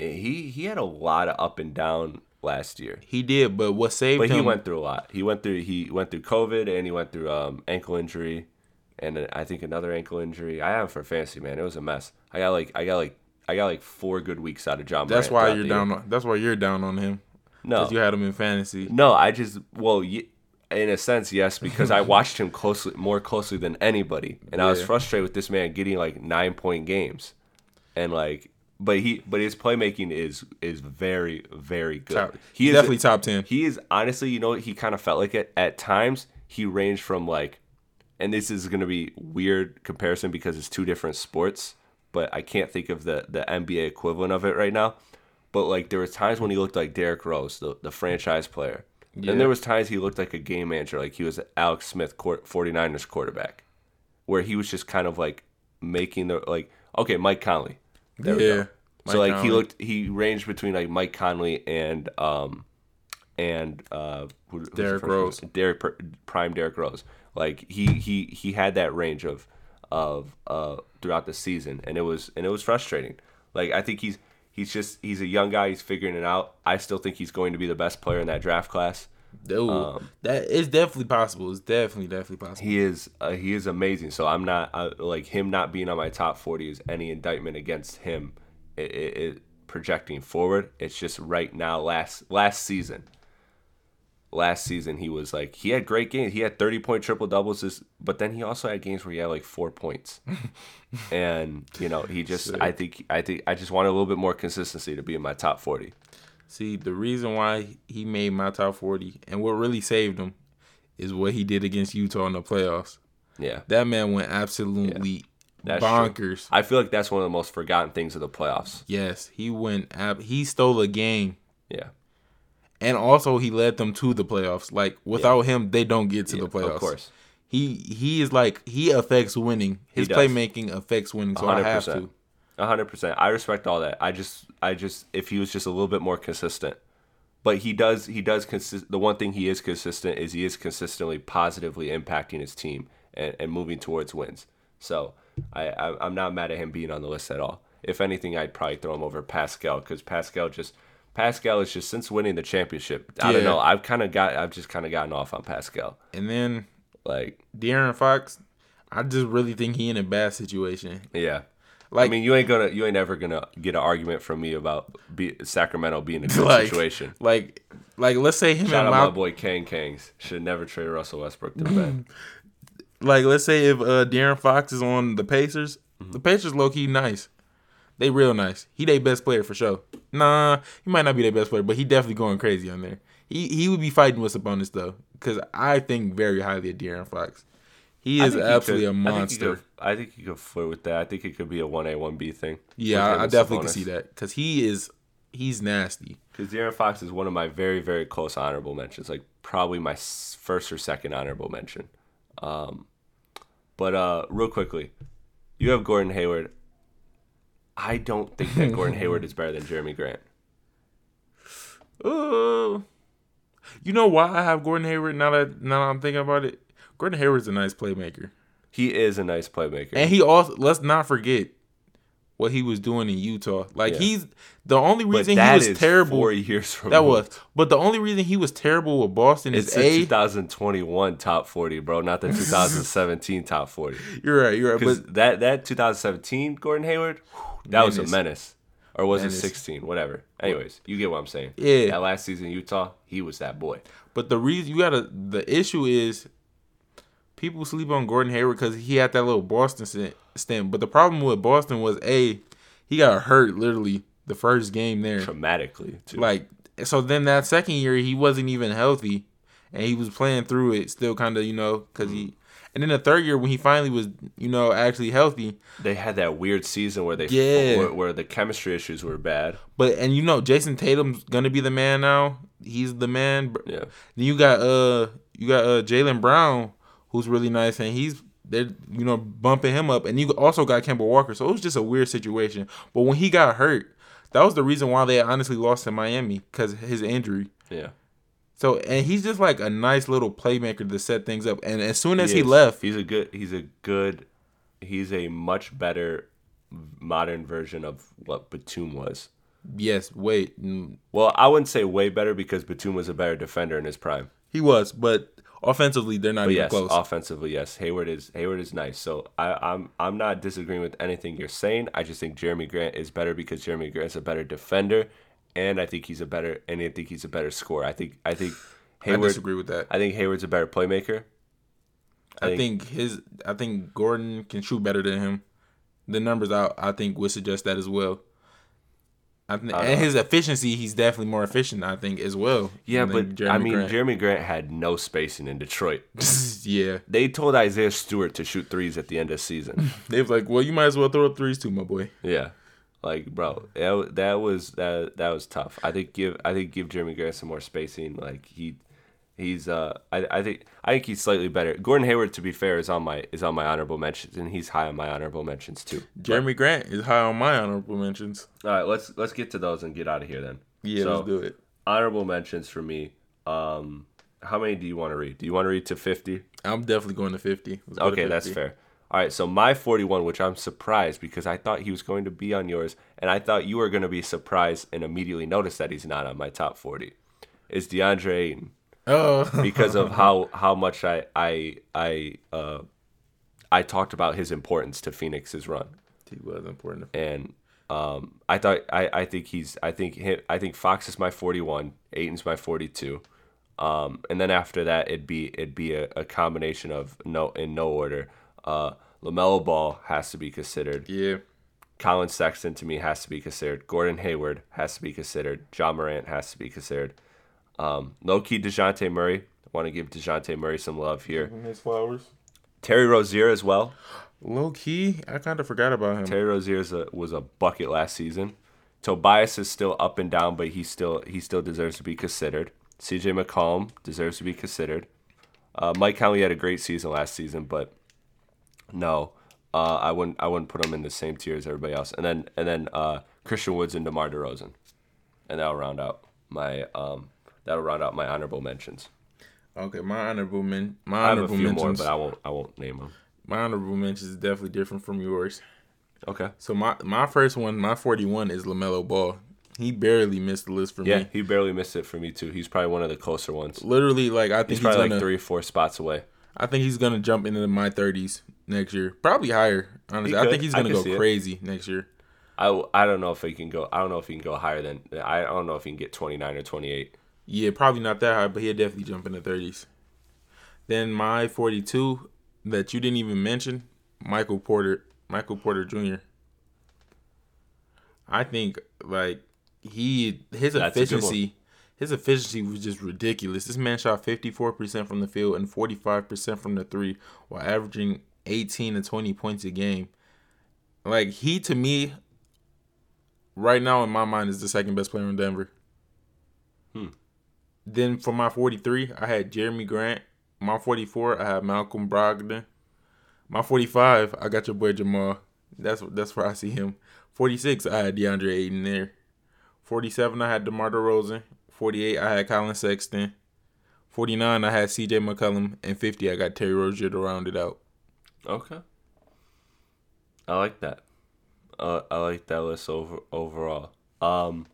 Speaker 1: eh, he he had a lot of up and down last year.
Speaker 2: He did, but what saved
Speaker 1: But
Speaker 2: him?
Speaker 1: he went through a lot. He went through he went through COVID and he went through um, ankle injury, and I think another ankle injury. I have him for fantasy man. It was a mess. I got like I got like I got like four good weeks out of Ja.
Speaker 2: That's
Speaker 1: Morant
Speaker 2: why you're down. On, that's why you're down on him.
Speaker 1: No,
Speaker 2: Because you had him in fantasy.
Speaker 1: No, I just well, in a sense, yes, because I watched him closely, more closely than anybody, and I was frustrated with this man getting like nine point games, and like, but he, but his playmaking is is very very good.
Speaker 2: Top,
Speaker 1: he is
Speaker 2: definitely top ten.
Speaker 1: He is honestly, you know, he kind of felt like it at times. He ranged from like, and this is gonna be weird comparison because it's two different sports, but I can't think of the the NBA equivalent of it right now. But like there was times when he looked like Derrick Rose, the, the franchise player.
Speaker 2: Yeah.
Speaker 1: And there was times he looked like a game manager, like he was Alex Smith, court, 49ers quarterback, where he was just kind of like making the like okay, Mike Conley. There we
Speaker 2: Yeah,
Speaker 1: go. so
Speaker 2: Mike
Speaker 1: like he looked he ranged between like Mike Conley and um and uh who,
Speaker 2: Derrick? Rose.
Speaker 1: Derrick prime Derrick Rose. Like he he he had that range of of uh throughout the season and it was and it was frustrating. Like I think he's he's just he's a young guy. He's figuring it out. I still think he's going to be the best player in that draft class.
Speaker 2: Dude,
Speaker 1: Um,
Speaker 2: that is definitely possible. It's definitely definitely possible.
Speaker 1: He is uh, he is amazing. So I'm not uh, like him not being on my top 40 is any indictment against him. It, it, it projecting forward. It's just right now. Last last season, last season he was like he had great games. He had 30 point triple doubles. This, but then he also had games where he had like four points. <laughs> and you know he just I think I think I just want a little bit more consistency to be in my top 40.
Speaker 2: See, the reason why he made my top 40 and what really saved him is what he did against Utah in the playoffs.
Speaker 1: Yeah.
Speaker 2: That man went absolutely
Speaker 1: That's true.
Speaker 2: bonkers.
Speaker 1: I feel like that's one of the most forgotten things of the playoffs.
Speaker 2: Yes, he went ab- he stole a game
Speaker 1: Yeah.
Speaker 2: and also he led them to the playoffs. Like without him, they don't get to the playoffs.
Speaker 1: of course.
Speaker 2: He he is like he affects winning. His playmaking affects winning, so I have to.
Speaker 1: A hundred percent. I respect all that. I just, I just, if he was just a little bit more consistent, but he does, he does consist. The one thing he is consistent is he is consistently positively impacting his team and, and moving towards wins. So I, I, I'm not mad at him being on the list at all. If anything, I'd probably throw him over Pascal because Pascal just, Pascal is just since winning the championship. I don't know. I've kind of got, I've just kind of gotten off on Pascal.
Speaker 2: And then
Speaker 1: Like,
Speaker 2: De'Aaron Fox, I just really think he in a bad situation.
Speaker 1: yeah.
Speaker 2: Like
Speaker 1: I mean, you ain't gonna, you ain't ever gonna get an argument from me about be, Sacramento being a <laughs> good
Speaker 2: like,
Speaker 1: situation.
Speaker 2: Like, like let's say him
Speaker 1: Shout
Speaker 2: and
Speaker 1: out my
Speaker 2: Mal-
Speaker 1: boy Kang Kangs. Should never trade Russell Westbrook to the bed. <laughs>
Speaker 2: like let's say if uh De'Aaron Fox is on the Pacers,
Speaker 1: Mm-hmm.
Speaker 2: the Pacers low key nice. They real nice. He their best player for sure. Nah, he might not be their best player, but he definitely going crazy on there. He he would be fighting with opponents though, because I think very highly of De'Aaron Fox. He is
Speaker 1: he
Speaker 2: absolutely
Speaker 1: could-
Speaker 2: a monster.
Speaker 1: I think, you could flirt with that. I think it could be a one A one B thing.
Speaker 2: yeah, I, definitely can see that because he is he's nasty.
Speaker 1: Because De'Aaron Fox is one of my very very close honorable mentions. Like probably my first or second honorable mention. Um, but uh, real quickly, you have Gordon Hayward. I don't think that Gordon <laughs> Hayward is better than Jerami Grant.
Speaker 2: Uh, you know why I have Gordon Hayward now that now that I'm thinking about it? Gordon Hayward's a nice playmaker.
Speaker 1: He is a nice playmaker.
Speaker 2: And he also let's not forget what he was doing in Utah. Like
Speaker 1: Yeah.
Speaker 2: he's the only reason he was terrible.
Speaker 1: four years from
Speaker 2: That was, but the only reason he was terrible with Boston
Speaker 1: It's
Speaker 2: is
Speaker 1: the
Speaker 2: a.
Speaker 1: 2021 top 40, bro, not the <laughs> 2017 top 40.
Speaker 2: You're right. You're right.
Speaker 1: Because
Speaker 2: But
Speaker 1: that that 2017 Gordon Hayward, whew, that was a
Speaker 2: Menace.
Speaker 1: menace, or was
Speaker 2: Menace.
Speaker 1: it 16? Whatever. Anyways, you get what I'm saying.
Speaker 2: Yeah.
Speaker 1: That last season in Utah, he was that boy.
Speaker 2: but the reason you gotta the issue is people sleep on Gordon Hayward because he had that little Boston stint-. But the problem with Boston was a he got hurt literally the first game there.
Speaker 1: Dramatically, too.
Speaker 2: Like so then that second year he wasn't even healthy and he was playing through it still kind of you know because he and then the third year when he finally was you know actually healthy
Speaker 1: they had that weird season where they
Speaker 2: Yeah.
Speaker 1: where, where the chemistry issues were bad.
Speaker 2: but and you know Jayson Tatum's gonna be the man now he's the man
Speaker 1: Yeah.
Speaker 2: then you got uh you got uh Jaylen Brown who's really nice and he's they're you know bumping him up and you also got Kemba Walker so it was just a weird situation but when he got hurt that was the reason why they honestly lost to Miami because his injury
Speaker 1: Yeah.
Speaker 2: So and he's just like a nice little playmaker to set things up. And as soon as he,
Speaker 1: is.
Speaker 2: left,
Speaker 1: he's a good. He's a good. He's a much better modern version of what Batum was.
Speaker 2: yes, wait, mm,
Speaker 1: Well, I wouldn't say way better because Batum was a better defender in his prime.
Speaker 2: he was, but offensively they're not
Speaker 1: But
Speaker 2: even
Speaker 1: yes,
Speaker 2: close.
Speaker 1: offensively, yes, Hayward is Hayward is nice. So I, I'm I'm not disagreeing with anything you're saying. I just think Jerami Grant is better because Jerami Grant's a better defender, and I think he's a better and I think he's a better scorer. I think I think <sighs>
Speaker 2: I
Speaker 1: Hayward.
Speaker 2: disagree with that.
Speaker 1: I think Hayward's a better playmaker.
Speaker 2: I think his, I think Gordon can shoot better than him. The numbers out, I think, would suggest that as well. I think, and his efficiency, he's definitely more efficient. I think as well.
Speaker 1: Yeah, but
Speaker 2: Jerami
Speaker 1: I mean,
Speaker 2: Grant.
Speaker 1: Jerami Grant had no spacing in Detroit. <laughs>
Speaker 2: yeah,
Speaker 1: they told Isaiah Stewart to shoot threes at the end of the season. <laughs>
Speaker 2: they was like, well, you might as well throw up threes too, my boy.
Speaker 1: yeah, like bro, that, that was that that was tough. I think give I think give Jerami Grant some more spacing. Like he he's uh I, I think I think he's slightly better. Gordon Hayward, to be fair, is on my is on my honorable mentions, and he's high on my honorable mentions too.
Speaker 2: Jerami Grant is high on my honorable mentions.
Speaker 1: All right, let's let's get to those and get out of here then.
Speaker 2: Yeah,
Speaker 1: So,
Speaker 2: let's do it.
Speaker 1: Honorable mentions for me. Um, how many do you want to read? Do you want to read to fifty?
Speaker 2: I'm definitely going to fifty. Let's go to
Speaker 1: Okay, that's fair. All right, so my 41, which I'm surprised because I thought he was going to be on yours, and I thought you were going to be surprised and immediately notice that he's not on my top 40, is DeAndre Ayton
Speaker 2: Oh,
Speaker 1: because of <laughs> how how much I I I uh I talked about his importance to Phoenix's run,
Speaker 2: he was important.
Speaker 1: and um I thought I I think he's I think hi I think Fox is my 41, Ayton's my 42. Um, and then after that, it'd be it'd be a, a combination of no in no order. Uh, Lamelo Ball has to be considered.
Speaker 2: Yeah,
Speaker 1: Collin Sexton to me has to be considered. Gordon Hayward has to be considered. Ja Morant has to be considered. Um, low key Dejounte Murray. I want to give Dejounte Murray some love here.
Speaker 2: his flowers.
Speaker 1: Terry Rozier as well.
Speaker 2: Low key, I kind of forgot about him.
Speaker 1: Terry Rozier is a, was a bucket last season. Tobias is still up and down, but he still he still deserves to be considered. CJ McCollum deserves to be considered. Uh, Mike Conley had a great season last season, but no, uh, I wouldn't I wouldn't put him in the same tier as everybody else. And then and then uh, Christian Woods and DeMar DeRozan, and that'll round out my um that'll round out my honorable mentions.
Speaker 2: Okay, my honorable men, my honorable
Speaker 1: I have a few more, but I won't I won't name them.
Speaker 2: my honorable mentions is definitely different from yours.
Speaker 1: Okay.
Speaker 2: So my my first one, my forty one is Lamelo Ball. He barely missed the list for
Speaker 1: Yeah,
Speaker 2: me.
Speaker 1: he barely missed it for me too. He's probably one of the closer ones.
Speaker 2: Literally, like I think
Speaker 1: He's
Speaker 2: he's,
Speaker 1: probably
Speaker 2: gonna.
Speaker 1: like three or four spots away.
Speaker 2: I think he's gonna jump into my thirties next year, probably higher. Honestly, I think he's gonna go
Speaker 1: see it.
Speaker 2: crazy next year.
Speaker 1: I, I don't know if he can go. I don't know if he can go higher than. I don't know if he can get 29 or 28.
Speaker 2: Yeah, probably not that high, but he'll definitely jump in the thirties. Then my forty two that you didn't even mention, Michael Porter, Michael Porter Jr. I think like he his
Speaker 1: That's a good one.
Speaker 2: efficiency his efficiency was just ridiculous. This man shot 54% from the field and 45% from the 3 while averaging 18 to 20 points a game. Like he to me right now in my mind is the second best player in Denver. Hmm. Then for my 43, I had Jerami Grant. My 44, I had Malcolm Brogdon. My 45, I got your boy Jamal. That's that's where I see him. 46, I had DeAndre Ayton there. 47, I had DeMar DeRozan. 48, I had Collin Sexton. 49, I had CJ McCollum. And 50, I got Terry Rozier to round it out.
Speaker 1: Okay. I like that. Uh, I like that list over overall. Um,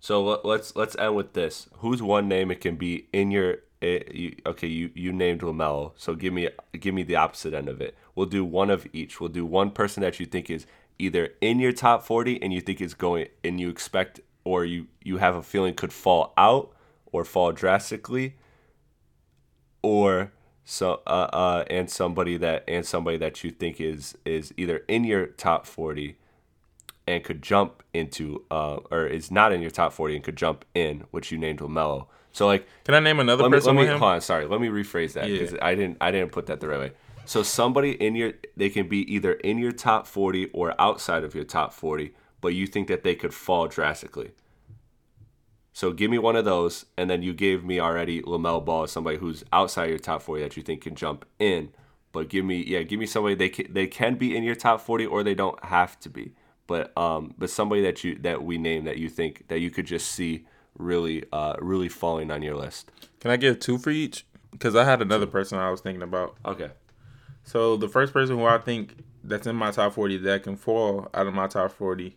Speaker 1: so let, let's let's end with this. Who's one name it can be in your? It, you, okay, you you named Lamelo. So give me give me the opposite end of it. We'll do one of each. We'll do one person that you think is either in your top forty and you think is going and you expect or you you have a feeling could fall out or fall drastically, or so uh, uh and somebody that and somebody that you think is is either in your top 40 and could jump into uh or is not in your top 40 and could jump in which you named Lamelo. So like
Speaker 2: Can I name another
Speaker 1: let me,
Speaker 2: person
Speaker 1: let me hold on, sorry. Let me rephrase that
Speaker 2: Yeah.
Speaker 1: because I didn't I didn't put that the right way. So somebody in your they can be either in your top 40 or outside of your top 40, but you think that they could fall drastically. So give me one of those, and then you gave me already Lamel Ball, somebody who's outside your top 40 that you think can jump in. But give me yeah, give me somebody they can, they can be in your top 40 or they don't have to be. But um but somebody that you that we name that you think that you could just see really uh really falling on your list.
Speaker 2: Can I give two for each? Because I had another person I was thinking about.
Speaker 1: Okay.
Speaker 2: So the first person who I think that's in my top 40 that can fall out of my top 40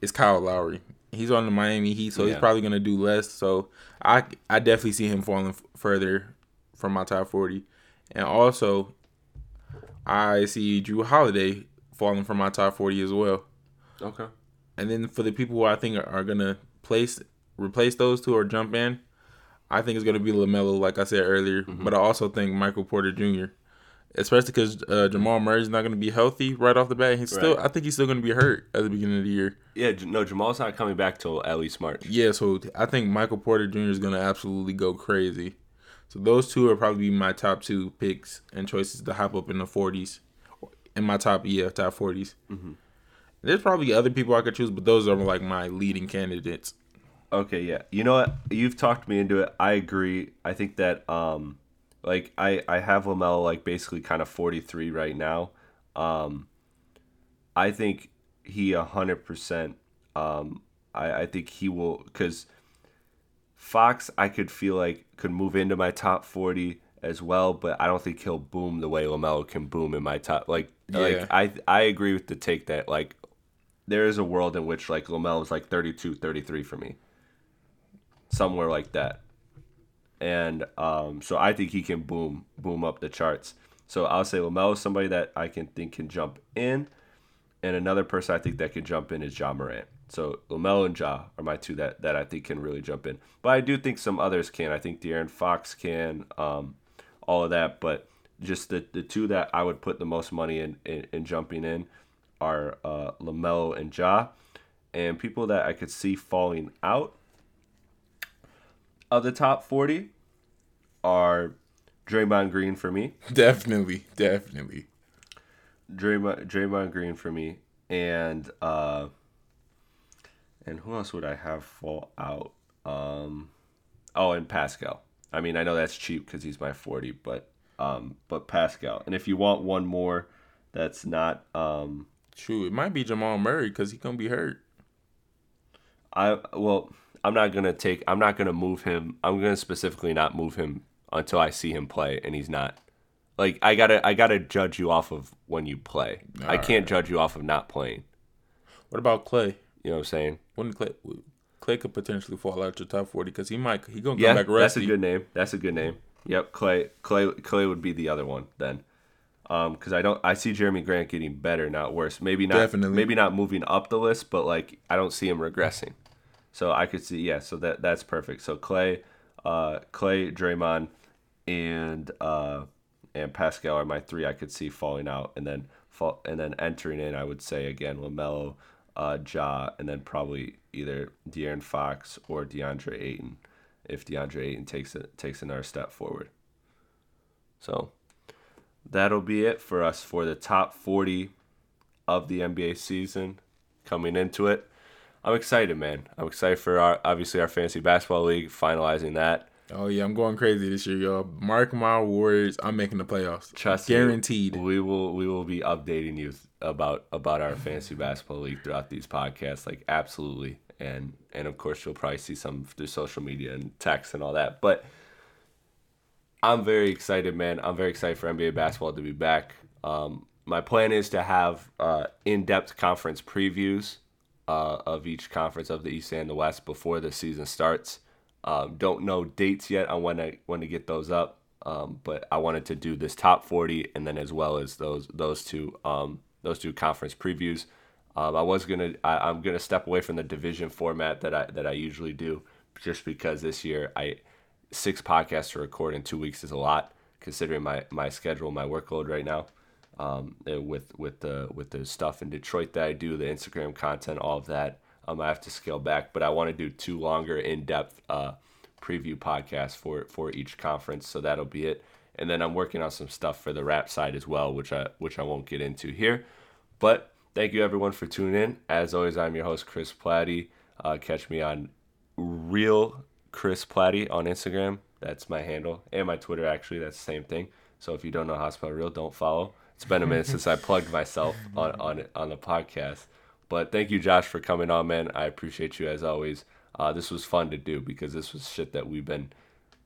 Speaker 2: is Kyle Lowry. He's on the Miami Heat, so he's probably gonna do less. So I I definitely see him falling f- further from my top 40, and also I see Jrue Holiday falling from my top 40 as well.
Speaker 1: Okay.
Speaker 2: And then for the people who I think are, are gonna place replace those two or jump in, I think it's gonna be Lamelo, like I said earlier. But I also think Michael Porter Jr. Especially because uh, Jamal Murray's not gonna be healthy right off the bat. He's still, I think he's still gonna be hurt at the beginning of the year.
Speaker 1: Yeah, no, Jamal's not coming back till at least March.
Speaker 2: Yeah, so I think Michael Porter Jr. is gonna absolutely go crazy. So those two are probably my top two picks and choices to hop up in the forties, in my top yeah top 40s There's probably other people I could choose, but those are like my leading candidates.
Speaker 1: Okay, yeah. You know what? You've talked me into it. I agree. I think that um like I I have Lamelo like basically kind of 43 right now. Um I think he 100% um I I think he will cuz Fox I could feel like could move into my top 40 as well, but I don't think he'll boom the way Lamelo can boom in my top. Like,
Speaker 2: Yeah.
Speaker 1: like I I agree with the take that like there is a world in which like Lamelo is like 32, 33 for me, somewhere like that, and um, so I think he can boom boom up the charts. So I'll say Lamelo is somebody that I can think can jump in, and another person I think that can jump in is Ja Morant. So Lamelo and Ja are my two that, that I think can really jump in. But I do think some others can. I think De'Aaron Fox can, um, all of that. But just the, the two that I would put the most money in, in, in jumping in are uh, Lamelo and Ja. And people that I could see falling out of the top 40 are Draymond Green for me. <laughs>
Speaker 2: Definitely, definitely.
Speaker 1: Draymond Draymond Green for me, and uh, and who else would I have fall out? Um, oh, and Pascal. I mean, I know that's cheap because he's my forty, but um, but Pascal. And if you want one more, that's not um,
Speaker 2: True. It might be Jamal Murray because he gonna be hurt.
Speaker 1: I well, I'm not gonna take. I'm not gonna move him. I'm gonna specifically not move him until I see him play, and he's not. Like I gotta, I gotta judge you off of when you play. I can't judge you off of not playing.
Speaker 2: What about Klay?
Speaker 1: You know what I'm saying?
Speaker 2: When Klay, Klay could potentially fall out your top forty because he might he gonna come
Speaker 1: Yeah,
Speaker 2: back
Speaker 1: that's a good name. That's a good name. Yep, Klay. Klay. Klay would be the other one then. Um, because I don't. I see Jerami Grant getting better, not worse. Maybe not.
Speaker 2: Definitely.
Speaker 1: Maybe not moving up the list, but like I don't see him regressing. So I could see. Yeah. So that that's perfect. So Klay, uh, Klay, Draymond, and uh, and Pascal are my three. I could see falling out, and then fall, and then entering in. I would say again LaMelo, uh, Ja, and then probably either De'Aaron Fox or DeAndre Ayton if DeAndre Ayton takes it takes another step forward. So that'll be it for us for the top 40 of the NBA season coming into it. I'm excited, man. I'm excited for our obviously our fantasy basketball league finalizing that.
Speaker 2: Oh yeah, I'm going crazy this year, y'all. Mark my words, I'm making the playoffs.
Speaker 1: Trust me,
Speaker 2: guaranteed.
Speaker 1: we will we will be updating you about about our fantasy basketball league throughout these podcasts, like absolutely. And and of course you'll probably see some through social media and text and all that. But I'm very excited, man. I'm very excited for NBA basketball to be back. Um, my plan is to have uh, in-depth conference previews uh, of each conference of the East and the West before the season starts. Um, don't know dates yet on when I when to get those up, um, but I wanted to do this top 40 and then as well as those those two um, those two conference previews. Um, I was gonna I, I'm gonna step away from the division format that I that I usually do just because this year I six podcasts to record in two weeks is a lot considering my my schedule my workload right now um, uh, with with the with the stuff in Detroit that I do, the Instagram content, all of that. Um, I have to scale back, but I want to do two longer, in depth uh, preview podcasts for for each conference. So that'll be it. And then I'm working on some stuff for the rap side as well, which I which I won't get into here. But thank you everyone for tuning in. As always, I'm your host Chris Platte. Uh, catch me on real Chris Platte on Instagram. That's my handle and my Twitter. Actually, that's the same thing. So if you don't know spell real, don't follow. It's been a minute since I <laughs> plugged myself on on on the podcast. But thank you, Josh, for coming on, man. I appreciate you as always. Uh, this was fun to do because this was shit that we've been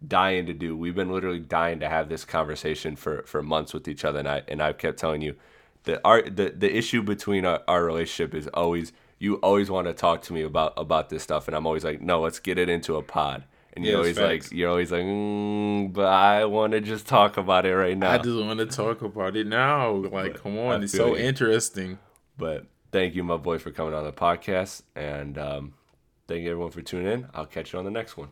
Speaker 1: dying to do. We've been literally dying to have this conversation for, for months with each other, and I and I've kept telling you the art the, the issue between our, our relationship is always you always want to talk to me about about this stuff, and I'm always like, no, let's get it into a pod. And you're always
Speaker 2: facts.
Speaker 1: like, you're always like, mm, but I want to just talk about it right now.
Speaker 2: I just want to talk about it now. Like, come on, it's so
Speaker 1: you.
Speaker 2: interesting.
Speaker 1: But thank you, my boy, for coming on the podcast, and um, thank you everyone for tuning in. I'll catch you on the next one.